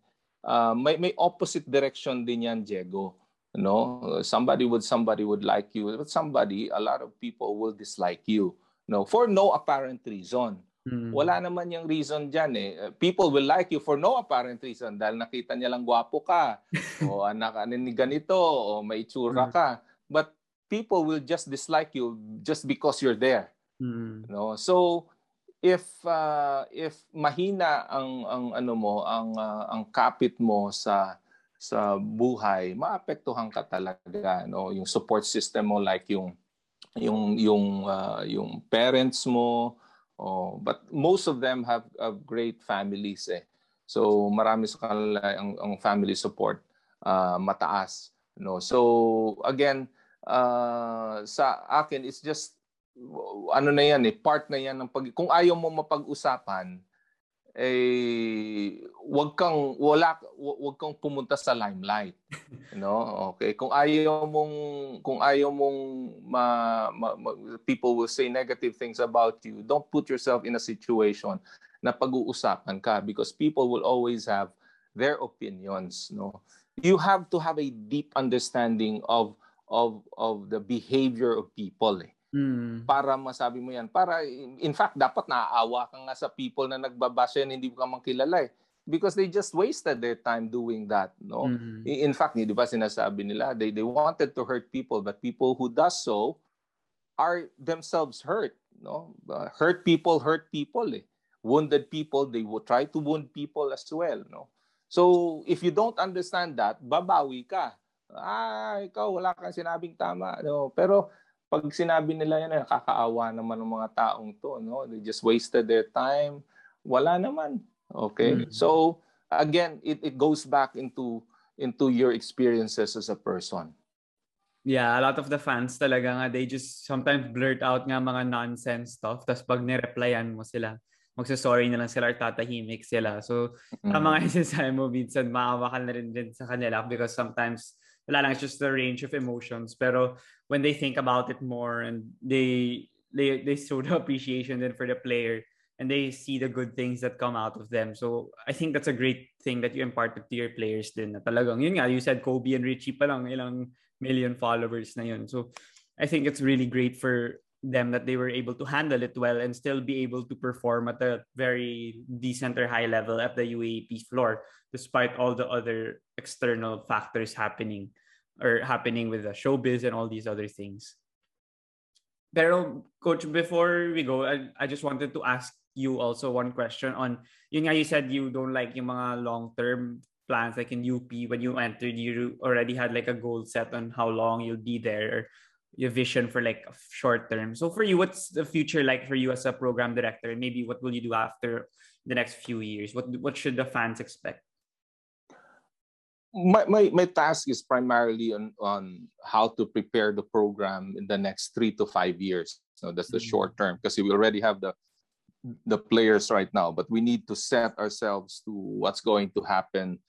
uh, may may opposite direction din yan Diego no somebody would somebody would like you but somebody a lot of people will dislike you no for no apparent reason mm. wala naman yung reason diyan eh people will like you for no apparent reason dahil nakita niya lang gwapo ka o anak ni ganito o may itsura mm. ka but people will just dislike you just because you're there mm. no so if uh, if mahina ang ang ano mo ang uh, ang kapit mo sa sa buhay, maapektuhan ka talaga, no? Yung support system mo like yung yung yung uh, yung parents mo, oh, but most of them have, have great families eh. So marami sa kanila ang, ang family support uh, mataas, no? So again, uh, sa akin it's just ano na yan eh, part na yan ng pag kung ayaw mo mapag-usapan, eh wag kang wala wag kang pumunta sa limelight no? Okay kung ayaw mong kung ayaw mong ma, ma, ma, people will say negative things about you don't put yourself in a situation na pag-uusapan ka because people will always have their opinions no? You have to have a deep understanding of of of the behavior of people eh Mm. Para masabi mo yan. Para, in fact, dapat naaawa ka nga sa people na nagbabasa yan, hindi mo ka makilala eh. Because they just wasted their time doing that. No? Mm-hmm. In fact, di ba sinasabi nila, they, they wanted to hurt people, but people who does so are themselves hurt. No? Uh, hurt people hurt people eh. Wounded people, they will try to wound people as well. No? So if you don't understand that, babawi ka. Ah, ikaw wala kang sinabing tama. No? Pero pag sinabi nila yan, nakakaawa naman ng mga taong to. No? They just wasted their time. Wala naman. Okay? Mm. So again, it, it goes back into into your experiences as a person. Yeah, a lot of the fans talaga nga, they just sometimes blurt out nga mga nonsense stuff. Tapos pag nireplyan mo sila, magsasorry na lang sila or tatahimik sila. So, mm-hmm. tama nga yung sinasabi mo, minsan maawa ka na rin din sa kanila because sometimes wala lang, it's just the range of emotions. Pero when they think about it more and they they they show the appreciation then for the player, and they see the good things that come out of them. So I think that's a great thing that you imparted to your players din na talagang yun nga you said Kobe and Richie pa lang ilang million followers na yun. So I think it's really great for them that they were able to handle it well and still be able to perform at a very decent or high level at the UAP floor despite all the other external factors happening or happening with the showbiz and all these other things. Pero coach before we go I, I just wanted to ask you also one question on yun nga you said you don't like yung mga long term plans like in UP when you entered you already had like a goal set on how long you'll be there your vision for like short term. So for you what's the future like for you as a program director and maybe what will you do after the next few years? What what should the fans expect? My, my, my task is primarily on, on how to prepare the program in the next three to five years. So that's the mm-hmm. short term because we already have the the players right now, but we need to set ourselves to what's going to happen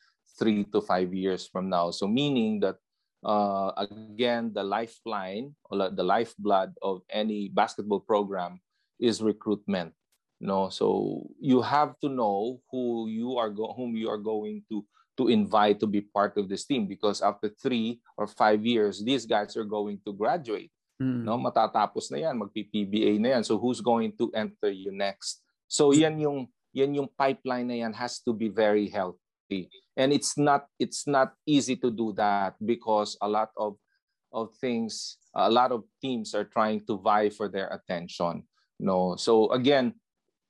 three to five years from now. So meaning that uh, again, the lifeline or the lifeblood of any basketball program is recruitment. no, so you have to know who you are go- whom you are going to to invite to be part of this team because after three or five years, these guys are going to graduate. Mm. No, matatapos na yan, magpi-PBA na yan. So who's going to enter you next? So yan yung yan yung pipeline na yan has to be very healthy. And it's not it's not easy to do that because a lot of of things a lot of teams are trying to vie for their attention. No. So again,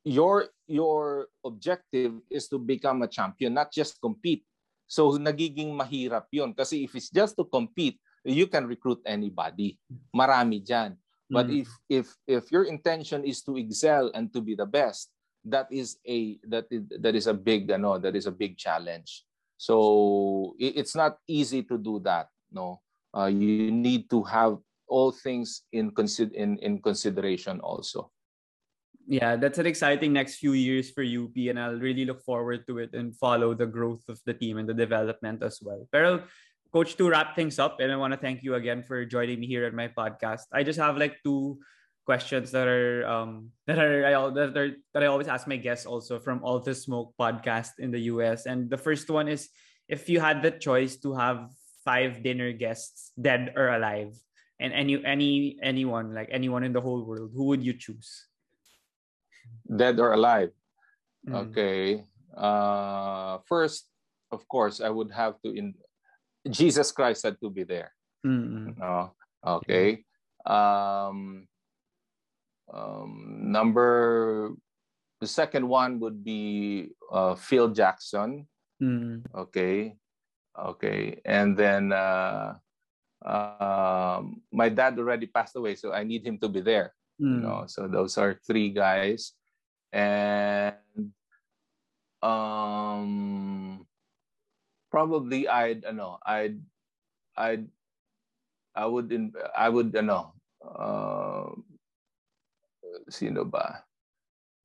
your your objective is to become a champion, not just compete. So nagiging mahirap 'yun kasi if it's just to compete, you can recruit anybody. Marami dyan. But mm-hmm. if if if your intention is to excel and to be the best, that is a that is, that is a big ano, that is a big challenge. So it's not easy to do that. No, uh, you need to have all things in consider in, in consideration also. Yeah, that's an exciting next few years for UP, and I'll really look forward to it and follow the growth of the team and the development as well. Pero Coach, to wrap things up, and I want to thank you again for joining me here at my podcast. I just have like two questions that are um that are I that are that I always ask my guests also from All the Smoke podcast in the US. And the first one is if you had the choice to have five dinner guests, dead or alive, and any any anyone like anyone in the whole world, who would you choose? Dead or alive? Mm. Okay. Uh, first, of course, I would have to in Jesus Christ had to be there. Mm-hmm. No? Okay. Um, um, number the second one would be uh, Phil Jackson. Mm-hmm. Okay. Okay. And then uh, uh, my dad already passed away, so I need him to be there. Mm-hmm. You know, so those are three guys. And um probably I'd ano, I'd I'd I would in, I would ano uh, sino ba?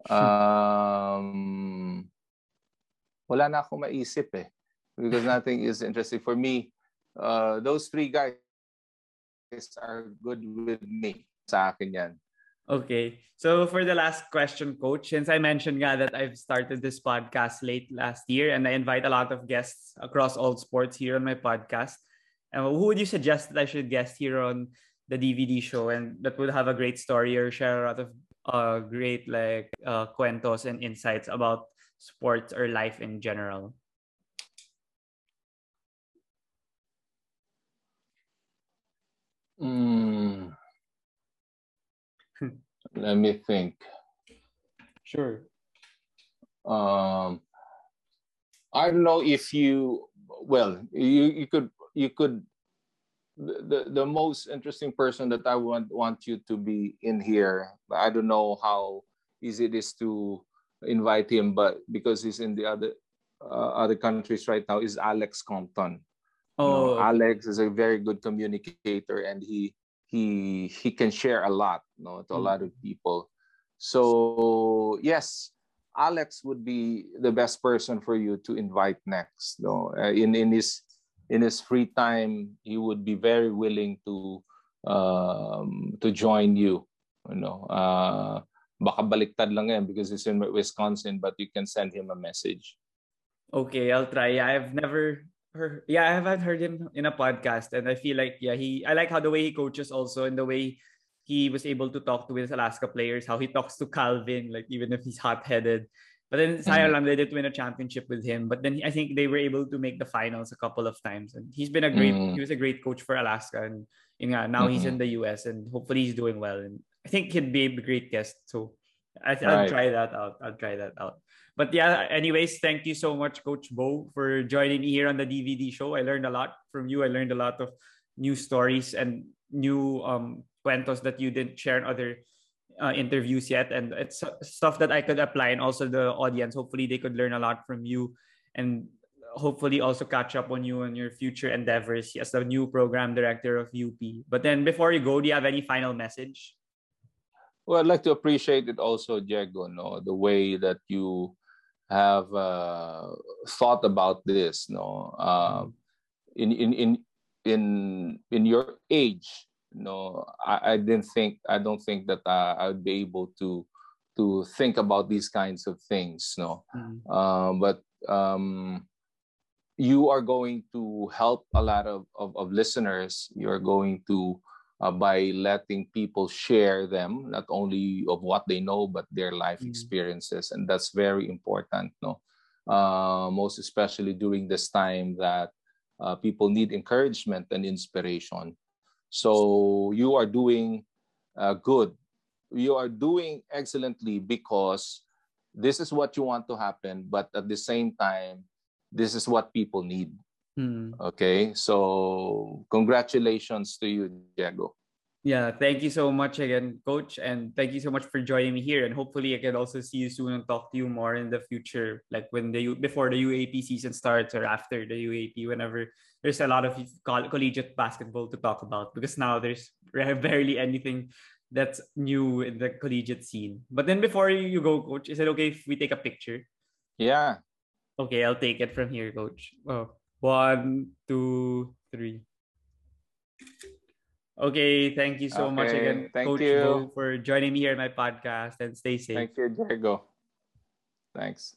Um, wala na akong maisip eh. Because nothing is interesting for me. Uh, those three guys are good with me. Sa akin yan. Okay. So for the last question, coach, since I mentioned nga that I've started this podcast late last year and I invite a lot of guests across all sports here on my podcast, and who would you suggest that I should guest here on the DVD show and that would have a great story or share a lot of uh, great like uh, cuentos and insights about sports or life in general? Mm. Let me think. Sure. Um, I don't know if you well you you could you could the, the most interesting person that I want want you to be in here. I don't know how easy it is to invite him, but because he's in the other uh, other countries right now, is Alex Compton. Oh, you know, Alex is a very good communicator, and he he he can share a lot, you know, to a lot of people. So yes, Alex would be the best person for you to invite next. No, uh, in in his in his free time, he would be very willing to um, to join you. You know, uh, baka baliktad lang yan because he's in Wisconsin, but you can send him a message. Okay, I'll try. I've never heard. Yeah, I haven't heard him in a podcast, and I feel like yeah, he. I like how the way he coaches also, and the way he was able to talk to his Alaska players, how he talks to Calvin, like even if he's hot headed. But then sayang mm-hmm. they didn't win a championship with him. But then I think they were able to make the finals a couple of times. And he's been a great mm-hmm. he was a great coach for Alaska. And you know, now mm-hmm. he's in the US and hopefully he's doing well. And I think he'd be a great guest. So I th- I'll try that out. I'll try that out. But yeah, anyways, thank you so much, Coach Bo, for joining me here on the DVD show. I learned a lot from you. I learned a lot of new stories and new um cuentos that you didn't share in other uh, interviews yet, and it's stuff that I could apply, and also the audience. Hopefully, they could learn a lot from you, and hopefully also catch up on you and your future endeavors as the new program director of UP. But then, before you go, do you have any final message? Well, I'd like to appreciate it also, Diego. No, the way that you have uh, thought about this. No, uh, in in in in in your age, no I, I didn't think i don't think that uh, i would be able to to think about these kinds of things no. Uh, but um, you are going to help a lot of, of, of listeners. You're going to uh, by letting people share them not only of what they know but their life mm-hmm. experiences and that's very important no. Uh, most especially during this time that uh, people need encouragement and inspiration so you are doing uh, good. You are doing excellently because this is what you want to happen, but at the same time, this is what people need. Hmm. Okay, so congratulations to you, Diego. Yeah, thank you so much again, coach. And thank you so much for joining me here. And hopefully I can also see you soon and talk to you more in the future, like when the before the UAP season starts or after the UAP, whenever there's a lot of collegiate basketball to talk about because now there's barely anything that's new in the collegiate scene. But then before you go, coach, is it okay if we take a picture? Yeah. Okay, I'll take it from here, coach. Oh, one, two, three. Okay, thank you so okay, much again, thank Coach you. Bo, for joining me here in my podcast and stay safe. Thank you, Diego. Thanks.